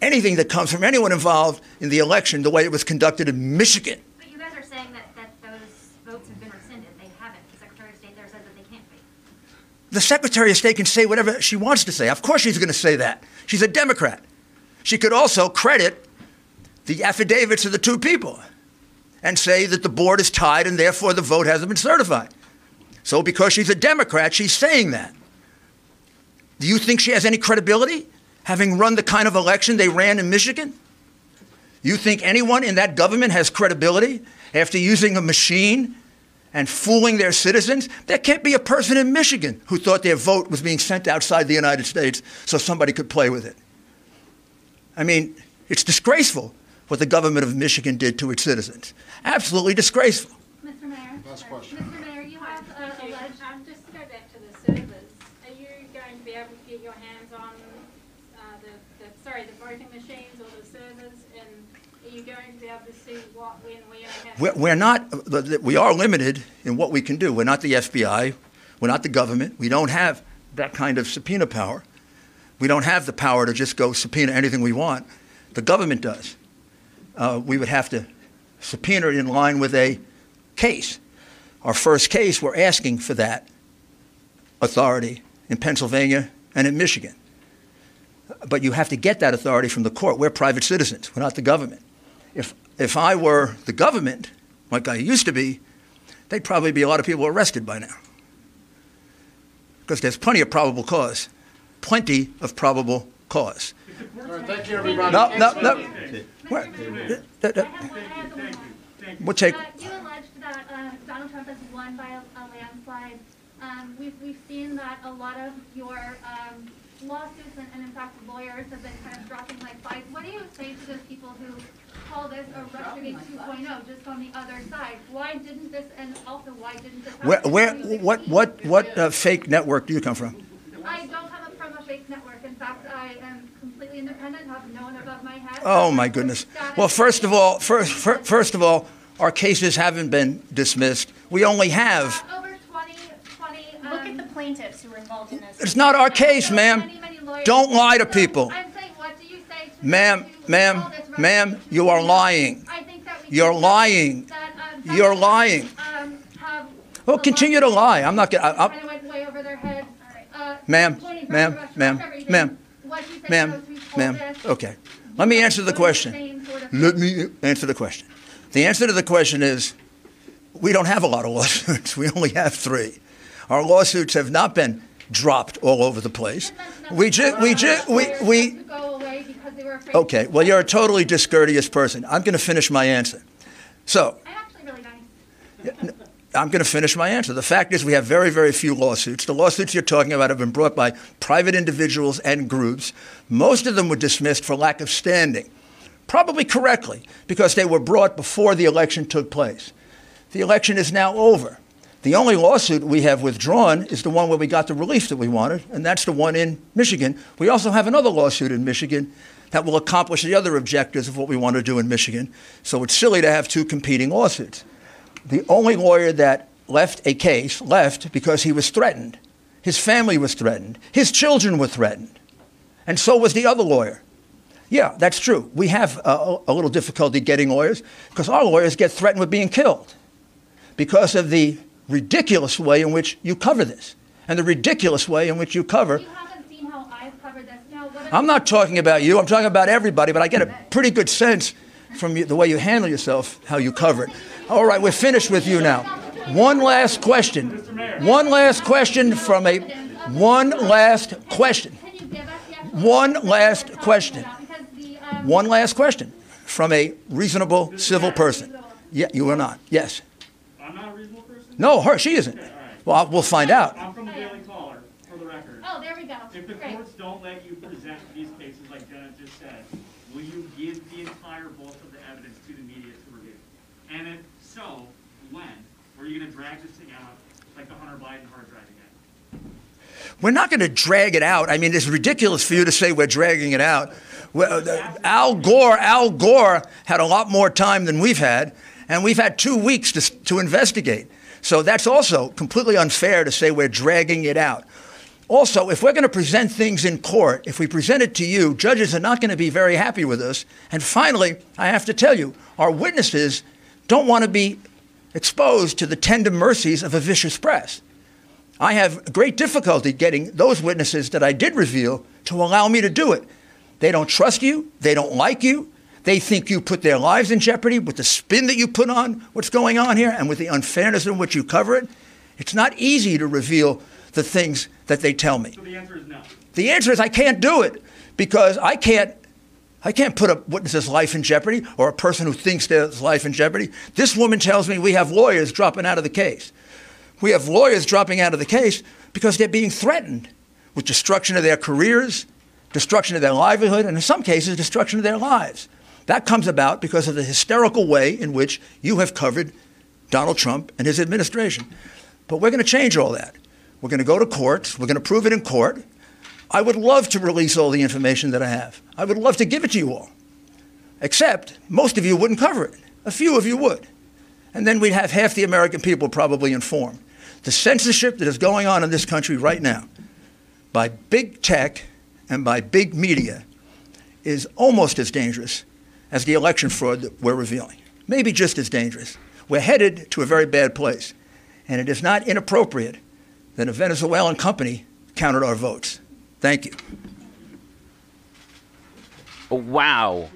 anything that comes from anyone involved in the election the way it was conducted in Michigan. But you guys are saying that, that those votes have been rescinded. They haven't. The Secretary of State there says that they can't be. The Secretary of State can say whatever she wants to say. Of course, she's going to say that. She's a Democrat. She could also credit the affidavits of the two people and say that the board is tied and therefore the vote hasn't been certified. So, because she's a Democrat, she's saying that. Do you think she has any credibility, having run the kind of election they ran in Michigan? You think anyone in that government has credibility after using a machine and fooling their citizens? There can't be a person in Michigan who thought their vote was being sent outside the United States so somebody could play with it. I mean, it's disgraceful what the government of Michigan did to its citizens. Absolutely disgraceful. Mr. Mayor? Last question. Mr. Mayor, you have uh, alleged Um, just to go back to the servers, are you going to be able to get your hands on, uh, the, the, sorry, the voting machines or the servers? What, when, where, We're, we're not, we are limited in what we can do. We're not the FBI. We're not the government. We don't have that kind of subpoena power. We don't have the power to just go subpoena anything we want. The government does. Uh, we would have to subpoena it in line with a case. Our first case, we're asking for that authority in Pennsylvania and in Michigan. But you have to get that authority from the court. We're private citizens. We're not the government. If, if I were the government, like I used to be, there'd probably be a lot of people arrested by now. Because there's plenty of probable cause. Plenty of probable cause. All right, thank you, everybody. No, no, no. What? That- that- We'll take, Uh, you alleged that uh, Donald Trump has won by a, a landslide Um, we've, we've seen that a lot of your um, lawsuits and, and in fact lawyers have been kind of dropping like flies. What do you say to those people who call this a Russiagate 2.0 just on the other side? Why didn't this, and also why didn't this Where, where, 2016? what, what, what uh, fake network do you come from? I don't have a from a fake network. In fact, I am completely independent, have no one above my head. Oh my goodness. Well, first of all, first, first of all, our cases haven't been dismissed. We only have. Over 20, 20, um, Look at the plaintiffs who were involved in this. It's not our case, ma'am. Don't lie to people. I'm saying, what do you say to Ma'am, ma'am, ma'am, you are lying. I think that we You're lying. um, You're lying. um, Well, continue to lie. I'm not gonna, kind of went way over their head. Uh, Ma'am, ma'am, ma'am, ma'am, What do you say to ma'am, those who told ma'am, okay. Let me answer the question. same sort of Let me answer the question. The answer to the question is, we don't have a lot of lawsuits. We only have three. Our lawsuits have not been dropped all over the place. We just, we just, we, we, okay, well, you're a totally discourteous person. I'm going to finish my answer. So, I'm actually really nice. I'm going to finish my answer. The fact is, we have very, very few lawsuits. The lawsuits you're talking about have been brought by private individuals and groups. Most of them were dismissed for lack of standing, probably correctly, because they were brought before the election took place. The election is now over. The only lawsuit we have withdrawn is the one where we got the relief that we wanted, and that's the one in Michigan. We also have another lawsuit in Michigan that will accomplish the other objectives of what we want to do in Michigan. So it's silly to have two competing lawsuits. The only lawyer that left a case left because he was threatened. His family was threatened. His children were threatened. And so was the other lawyer. Yeah, that's true. We have a, a little difficulty getting lawyers because our lawyers get threatened with being killed because of the ridiculous way in which you cover this and the ridiculous way in which you cover. You haven't seen how I've covered this. Now, what I'm not talking about you, I'm talking about everybody, but I get a pretty good sense from you, the way you handle yourself, how you cover it. All right, we're finished with you now. One last question. One last question from a. One last question. One last question. Um, one last question from a reasonable civil person. Yeah, you are not. Yes. I'm not a reasonable person? No, her. She isn't. Well, we'll find out. I'm from the Daily Caller, for the record. Oh, there we go. If the Great. courts don't let you present these cases like Jenna just said, will you give the entire bulk of the evidence to the media to review? And if so, when? Or are you gonna drag this thing out like the Hunter Biden hard drive again? We're not going to drag it out. I mean, it's ridiculous for you to say we're dragging it out. Well, uh, Al Gore, Al Gore had a lot more time than we've had, and we've had two weeks to, to investigate. So that's also completely unfair to say we're dragging it out. Also, if we're going to present things in court, if we present it to you, judges are not going to be very happy with us. And finally, I have to tell you, our witnesses don't want to be exposed to the tender mercies of a vicious press. I have great difficulty getting those witnesses that I did reveal to allow me to do it. They don't trust you, they don't like you, they think you put their lives in jeopardy with the spin that you put on what's going on here and with the unfairness in which you cover it. It's not easy to reveal the things that they tell me. So the answer is no. The answer is I can't do it because I can't I can't put a witness's life in jeopardy or a person who thinks their life in jeopardy. This woman tells me we have lawyers dropping out of the case. We have lawyers dropping out of the case because they're being threatened with destruction of their careers, destruction of their livelihood, and in some cases, destruction of their lives. That comes about because of the hysterical way in which you have covered Donald Trump and his administration. But we're going to change all that. We're going to go to court. We're going to prove it in court. I would love to release all the information that I have. I would love to give it to you all. Except most of you wouldn't cover it. A few of you would. And then we'd have half the American people probably informed. The censorship that is going on in this country right now by big tech and by big media is almost as dangerous as the election fraud that we're revealing. Maybe just as dangerous. We're headed to a very bad place. And it is not inappropriate that a Venezuelan company counted our votes. Thank you. Wow.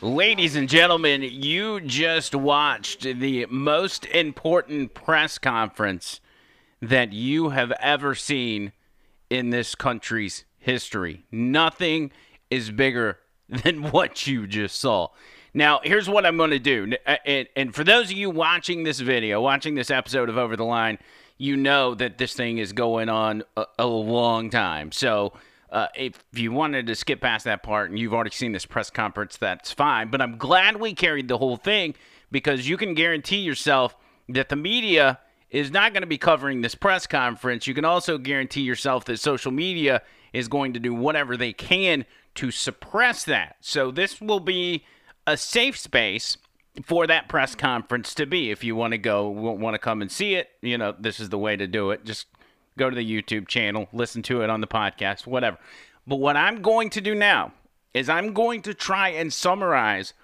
Ladies and gentlemen, you just watched the most important press conference that you have ever seen in this country's history. Nothing is bigger than what you just saw. Now, here's what I'm going to do. And, and for those of you watching this video, watching this episode of Over the Line, you know that this thing is going on a, a long time. So uh, if you wanted to skip past that part and you've already seen this press conference, that's fine. But I'm glad we carried the whole thing because you can guarantee yourself that the media is not going to be covering this press conference. You can also guarantee yourself that social media is going to do whatever they can to suppress that. So this will be a safe space for that press conference to be. If you want to go, want to come and see it, you know, this is the way to do it. Just go to the YouTube channel, listen to it on the podcast, whatever. But what I'm going to do now is I'm going to try and summarize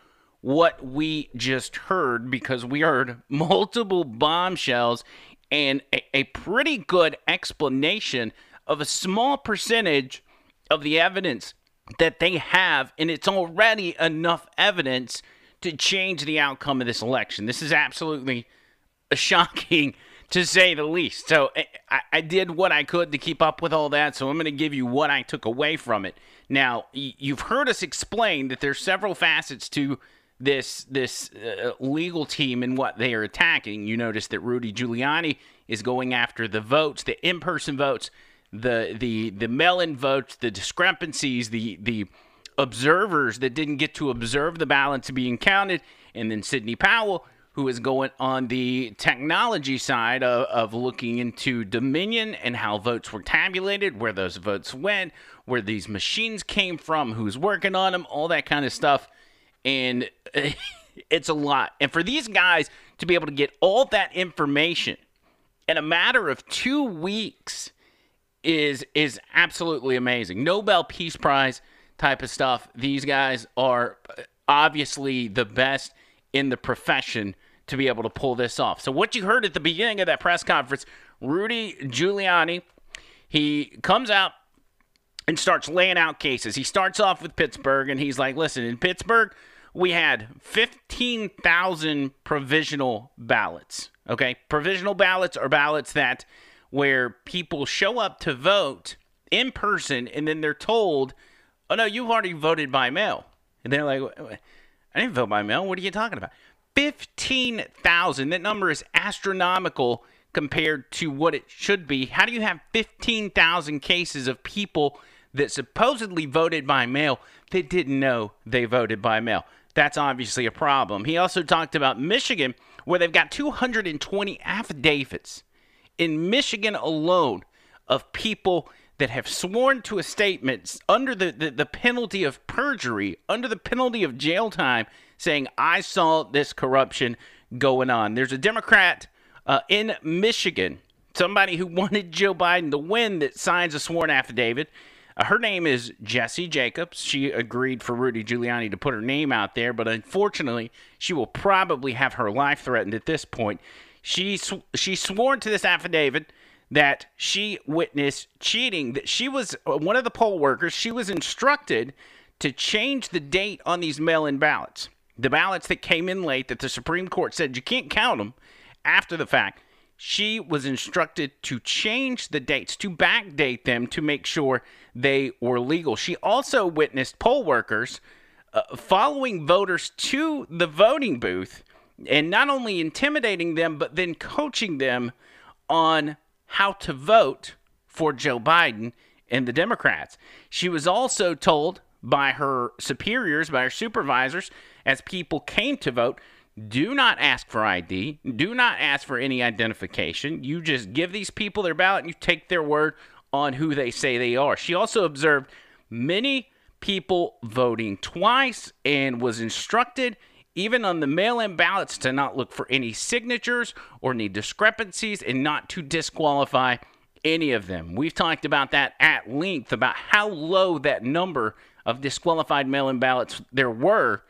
what we just heard because we heard multiple bombshells and a, a pretty good explanation of a small percentage of the evidence that they have, and it's already enough evidence to change the outcome of this election. This is absolutely shocking to say the least. So I, I, did what I could to keep up with all that. So I'm going to give you what I took away from it. Now you've heard us explain that there's several facets to this this uh, legal team and what they are attacking. You notice that Rudy Giuliani is going after the votes, the in-person votes, the the the mail-in votes, the discrepancies, the the observers that didn't get to observe the ballots being counted, and then Sidney Powell, who is going on the technology side of, of looking into Dominion and how votes were tabulated, where those votes went, where these machines came from, who's working on them, all that kind of stuff and it's a lot. And for these guys to be able to get all that information in a matter of two weeks is is absolutely amazing. Nobel Peace Prize type of stuff. These guys are uh, obviously the best in the profession to be able to pull this off. So what you heard at the beginning of that press conference, Rudy Giuliani, he comes out and starts laying out cases. He starts off with Pittsburgh and he's like, "Listen, in Pittsburgh, we had 15,000 provisional ballots. Okay, provisional ballots are ballots that where people show up to vote in person and then they're told, "Oh no, you've already voted by mail." And they're like, "I didn't vote by mail. What are you talking about?" 15,000. That number is astronomical compared to what it should be. How do you have 15,000 cases of people that supposedly voted by mail that didn't know they voted by mail? that's obviously a problem. He also talked about Michigan, where they've got 220 affidavits in Michigan alone of people that have sworn to a statement under the, the, the, penalty of perjury, under the penalty of jail time, saying, I saw this corruption going on. There's a Democrat uh, in Michigan, somebody who wanted Joe Biden to win, that signs a sworn affidavit uh, her name is Jessy Jacobs. She agreed for Rudy Giuliani to put her name out there, but unfortunately, she will probably have her life threatened at this point. She sw- she sworn to this affidavit that she witnessed cheating. That she was uh, one of the poll workers. She was instructed to change the date on these mail-in ballots. The ballots that came in late that the Supreme Court said you can't count them after the fact she was instructed to change the dates, to backdate them to make sure they were legal. She also witnessed poll workers uh, following voters to the voting booth and not only intimidating them, but then coaching them on how to vote for Joe Biden and the Democrats. She was also told by her superiors, by her supervisors, as people came to vote, do not ask for ID. Do not ask for any identification. You just give these people their ballot and you take their word on who they say they are. She also observed many people voting twice and was instructed, even on the mail in ballots, to not look for any signatures or any discrepancies and not to disqualify any of them. We've talked about that at length about how low that number of disqualified mail in ballots there were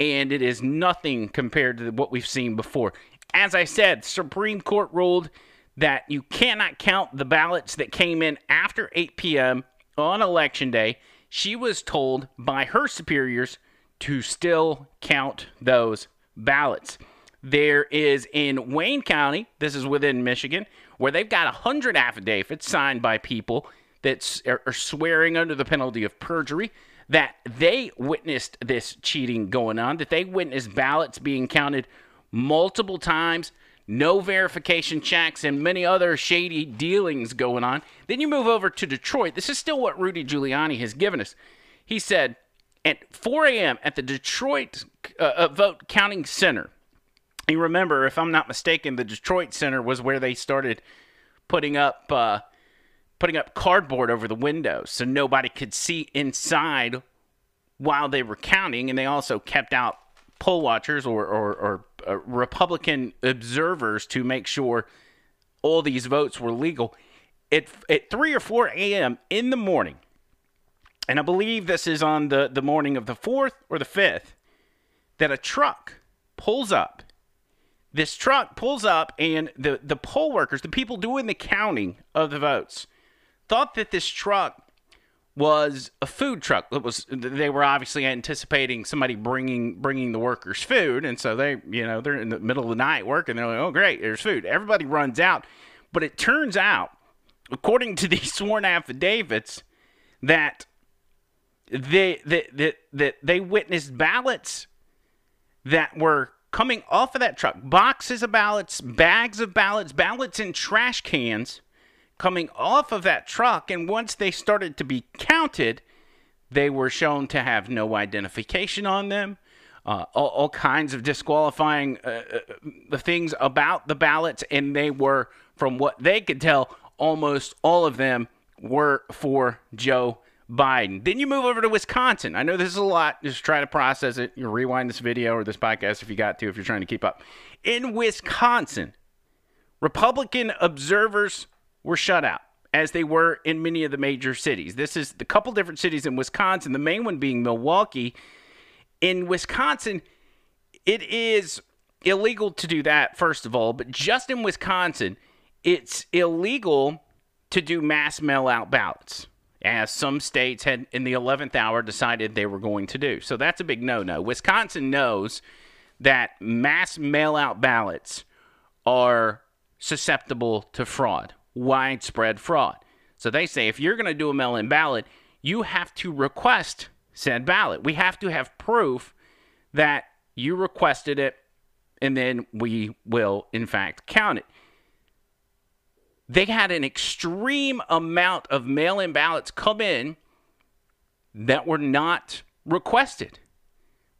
and it is nothing compared to what we've seen before. As I said, Supreme Court ruled that you cannot count the ballots that came in after 8 p.m. on election day. She was told by her superiors to still count those ballots. There is in Wayne County, this is within Michigan, where they've got 100 affidavits signed by people that are swearing under the penalty of perjury that they witnessed this cheating going on, that they witnessed ballots being counted multiple times, no verification checks, and many other shady dealings going on. Then you move over to Detroit. This is still what Rudy Giuliani has given us. He said at 4 a.m. at the Detroit uh, uh, vote counting center. You remember, if I'm not mistaken, the Detroit Center was where they started putting up uh, putting up cardboard over the windows so nobody could see inside while they were counting, and they also kept out poll watchers or, or, or uh, Republican observers to make sure all these votes were legal. At, at 3 or 4 a.m. in the morning, and I believe this is on the, the morning of the 4th or the 5th, that a truck pulls up this truck pulls up and the, the poll workers, the people doing the counting of the votes, thought that this truck was a food truck. It was they were obviously anticipating somebody bringing bringing the workers food, and so they you know they're in the middle of the night working. They're like, oh great, there's food. Everybody runs out, but it turns out, according to these sworn affidavits, that they that that, that they witnessed ballots that were coming off of that truck boxes of ballots, bags of ballots, ballots in trash cans coming off of that truck. And once they started to be counted, they were shown to have no identification on them. Uh, all, all, kinds of disqualifying uh, uh, things about the ballots, and they were, from what they could tell, almost all of them were for Joe Biden. Then you move over to Wisconsin. I know this is a lot. Just try to process it. You rewind this video or this podcast if you got to, if you're trying to keep up. In Wisconsin, Republican observers were shut out, as they were in many of the major cities. This is the couple different cities in Wisconsin, the main one being Milwaukee. In Wisconsin, it is illegal to do that, first of all, but just in Wisconsin, it's illegal to do mass mail out ballots as some states had in the 11th hour decided they were going to do. So that's a big no no. Wisconsin knows that mass mail out ballots are susceptible to fraud, widespread fraud. So they say if you're going to do a mail in ballot, you have to request said ballot. We have to have proof that you requested it, and then we will, in fact, count it they had an extreme amount of mail in ballots come in that were not requested.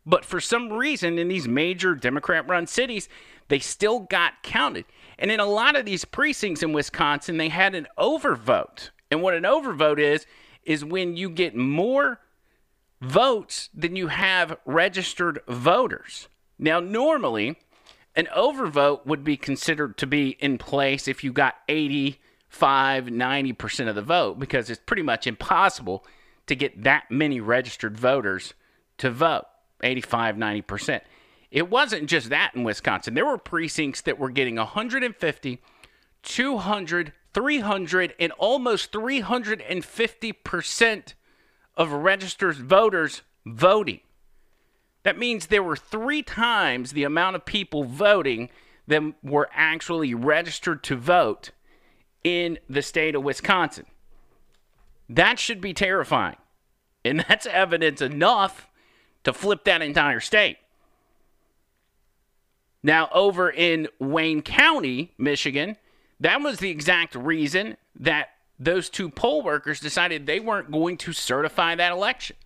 But for some reason, in these major Democrat run cities, they still got counted. And in a lot of these precincts in Wisconsin, they had an overvote. And what an overvote is, is when you get more votes than you have registered voters. Now, normally, an overvote would be considered to be in place if you got 85, 90% of the vote because it's pretty much impossible to get that many registered voters to vote 85, 90%. It wasn't just that in Wisconsin. There were precincts that were getting 150, 200, 300, and almost 350% of registered voters voting. That means there were three times the amount of people voting than were actually registered to vote in the state of Wisconsin. That should be terrifying. And that's evidence enough to flip that entire state. Now, over in Wayne County, Michigan, that was the exact reason that those two poll workers decided they weren't going to certify that election.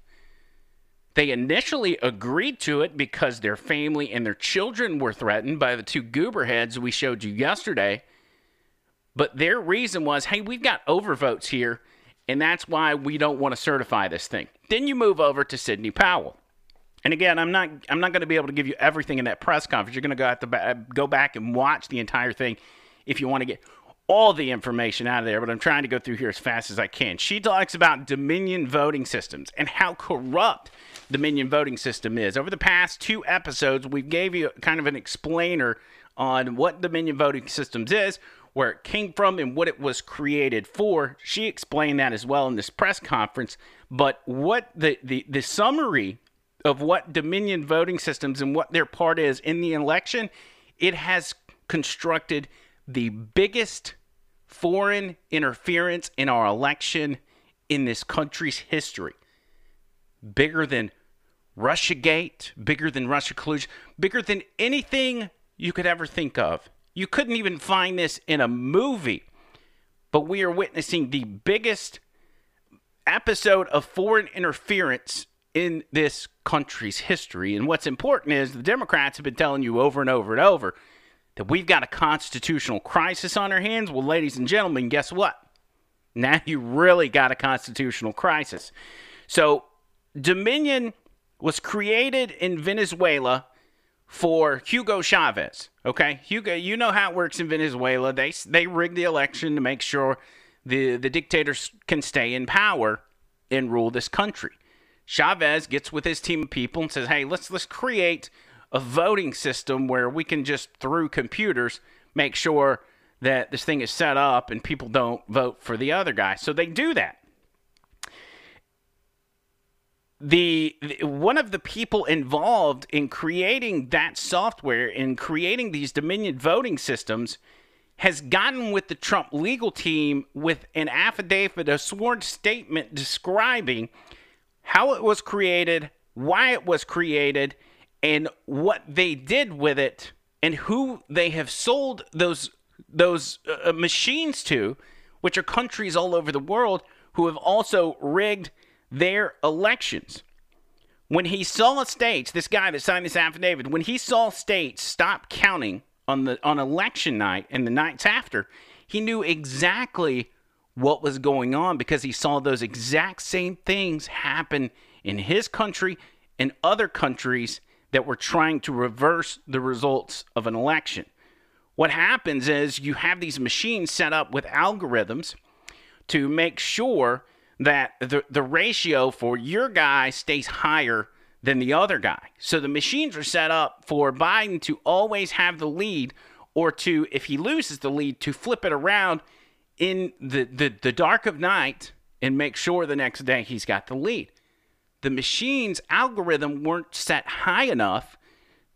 They initially agreed to it because their family and their children were threatened by the two goober heads we showed you yesterday. But their reason was hey, we've got overvotes here, and that's why we don't want to certify this thing. Then you move over to Sidney Powell. And again, I'm not I'm not going to be able to give you everything in that press conference. You're going to go have to go back and watch the entire thing if you want to get all the information out of there, but I'm trying to go through here as fast as I can. She talks about Dominion voting systems and how corrupt Dominion voting system is. Over the past two episodes, we gave you kind of an explainer on what Dominion voting systems is, where it came from, and what it was created for. She explained that as well in this press conference. But what the, the, the summary of what Dominion voting systems and what their part is in the election, it has constructed the biggest foreign interference in our election in this country's history. Bigger than Russiagate, bigger than Russia collusion, bigger than anything you could ever think of You couldn't even find this in a movie. But we are witnessing the biggest episode of foreign interference in this country's history. And what's important is the Democrats have been telling you over and over and over that we've got a constitutional crisis on our hands. Well, ladies and gentlemen, guess what? Now you really got a constitutional crisis. So, Dominion was created in Venezuela for Hugo Chavez. Okay, Hugo, you know how it works in Venezuela. They they rig the election to make sure the the dictators can stay in power and rule this country. Chavez gets with his team of people and says, "Hey, let's let's create a voting system where we can just through computers make sure that this thing is set up and people don't vote for the other guy." So they do that. The, the, one of the people involved in creating that software in creating these Dominion voting systems has gotten with the Trump legal team with an affidavit, a sworn statement describing how it was created, why it was created, and what they did with it, and who they have sold those those uh, machines to, which are countries all over the world who have also rigged their elections. When he saw states, this guy that signed this affidavit, when he saw states stop counting on the on election night and the nights after, he knew exactly what was going on because he saw those exact same things happen in his country and other countries that were trying to reverse the results of an election. What happens is you have these machines set up with algorithms to make sure that the, the ratio for your guy stays higher than the other guy. So the machines are set up for Biden to always have the lead or to, if he loses the lead, to flip it around in the, the, the dark of night and make sure the next day he's got the lead. The machine's algorithm weren't set high enough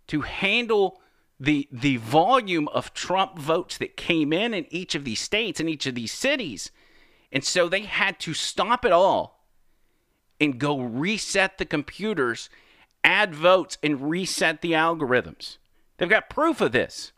to handle the the volume of Trump votes that came in in each of these states in each of these cities and so they had to stop it all and go reset the computers, add votes, and reset the algorithms. They've got proof of this.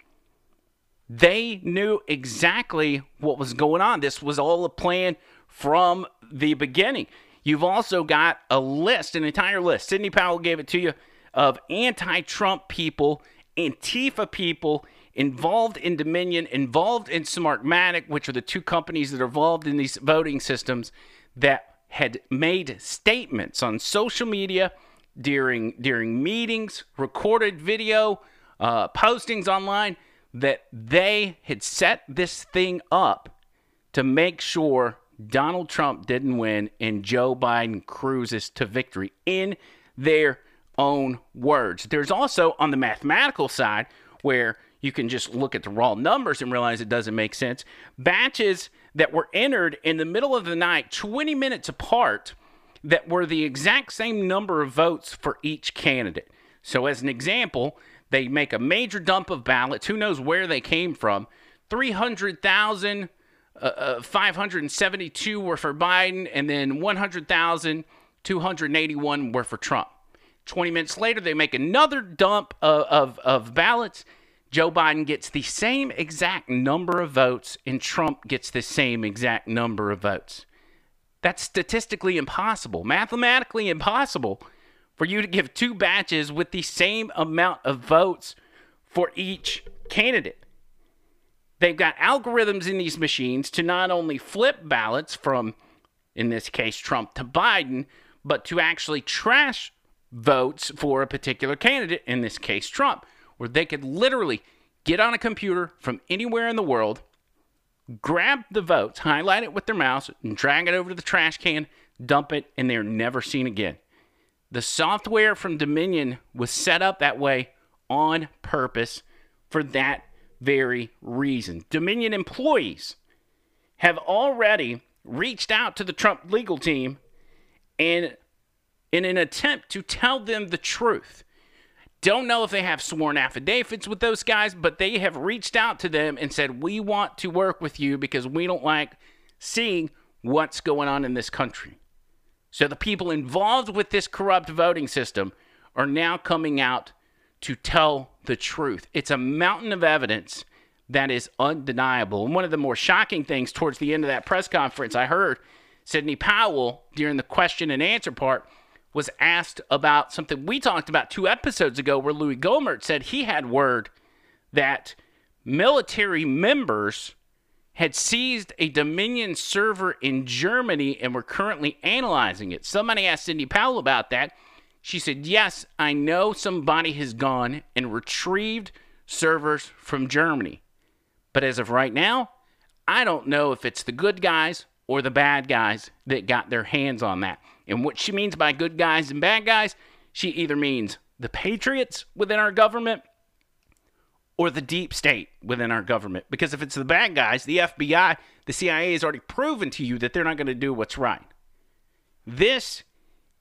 They knew exactly what was going on. This was all a plan from the beginning. You've also got a list, an entire list. Sidney Powell gave it to you of anti Trump people, Antifa people, involved in Dominion, involved in Smartmatic, which are the two companies that are involved in these voting systems that had made statements on social media during during meetings, recorded video, uh, postings online that they had set this thing up to make sure Donald Trump didn't win and Joe Biden cruises to victory in their own words. There's also on the mathematical side where you can just look at the raw numbers and realize it doesn't make sense. Batches that were entered in the middle of the night, 20 minutes apart, that were the exact same number of votes for each candidate. So, as an example, they make a major dump of ballots. Who knows where they came from? 300,000. Uh, uh, 572 were for Biden, and then 100,281 were for Trump. 20 minutes later, they make another dump of, of, of ballots, Joe Biden gets the same exact number of votes and Trump gets the same exact number of votes. That's statistically impossible, mathematically impossible for you to give two batches with the same amount of votes for each candidate. They've got algorithms in these machines to not only flip ballots from, in this case, Trump to Biden, but to actually trash votes for a particular candidate, in this case, Trump where they could literally get on a computer from anywhere in the world, grab the votes, highlight it with their mouse, and drag it over to the trash can, dump it, and they're never seen again. The software from Dominion was set up that way on purpose for that very reason. Dominion employees have already reached out to the Trump legal team and in an attempt to tell them the truth. Don't know if they have sworn affidavits with those guys, but they have reached out to them and said, We want to work with you because we don't like seeing what's going on in this country. So the people involved with this corrupt voting system are now coming out to tell the truth. It's a mountain of evidence That is undeniable. And one of the more shocking things towards the end of that press conference, I heard Sidney Powell during the question and answer part was asked about something we talked about two episodes ago, where Louie Gohmert said he had word that military members had seized a Dominion server in Germany and were currently analyzing it. Somebody asked Sidney Powell about that. She said, Yes, I know somebody has gone and retrieved servers from Germany. But as of right now, I don't know if it's the good guys or the bad guys that got their hands on that. And what she means by good guys and bad guys, she either means the patriots within our government or the deep state within our government. Because if it's the bad guys, the FBI, the CIA has already proven to you that they're not going to do what's right. This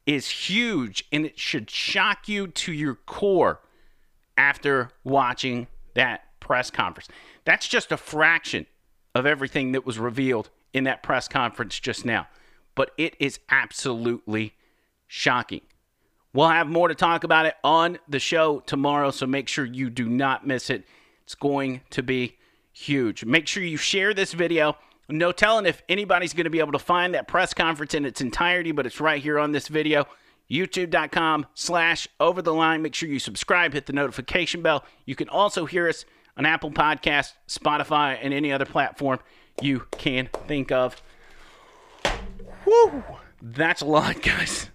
is huge and it should shock you to your core after watching that press conference. That's just a fraction of everything that was revealed in that press conference just now. But it is absolutely shocking. We'll have more to talk about it on the show tomorrow, so make sure you do not miss it. It's going to be huge. Make sure you share this video. No telling if anybody's going to be able to find that press conference in its entirety, but it's right here on this video. YouTube.com slash over the line. Make sure you subscribe, hit the notification bell. You can also hear us on Apple Podcast, Spotify, and any other platform you can think of. Woo! That's a lot, guys.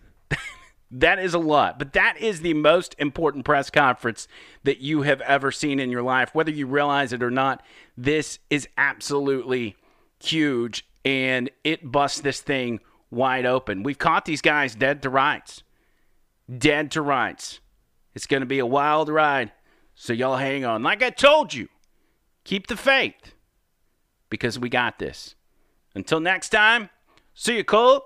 that is a lot. But that is the most important press conference that you have ever seen in your life. Whether you realize it or not, this is absolutely huge and it busts this thing wide open. We've caught these guys dead to rights. Dead to rights. It's going to be a wild ride. So y'all hang on. Like I told you, keep the faith because we got this. Until next time, see you, Cole.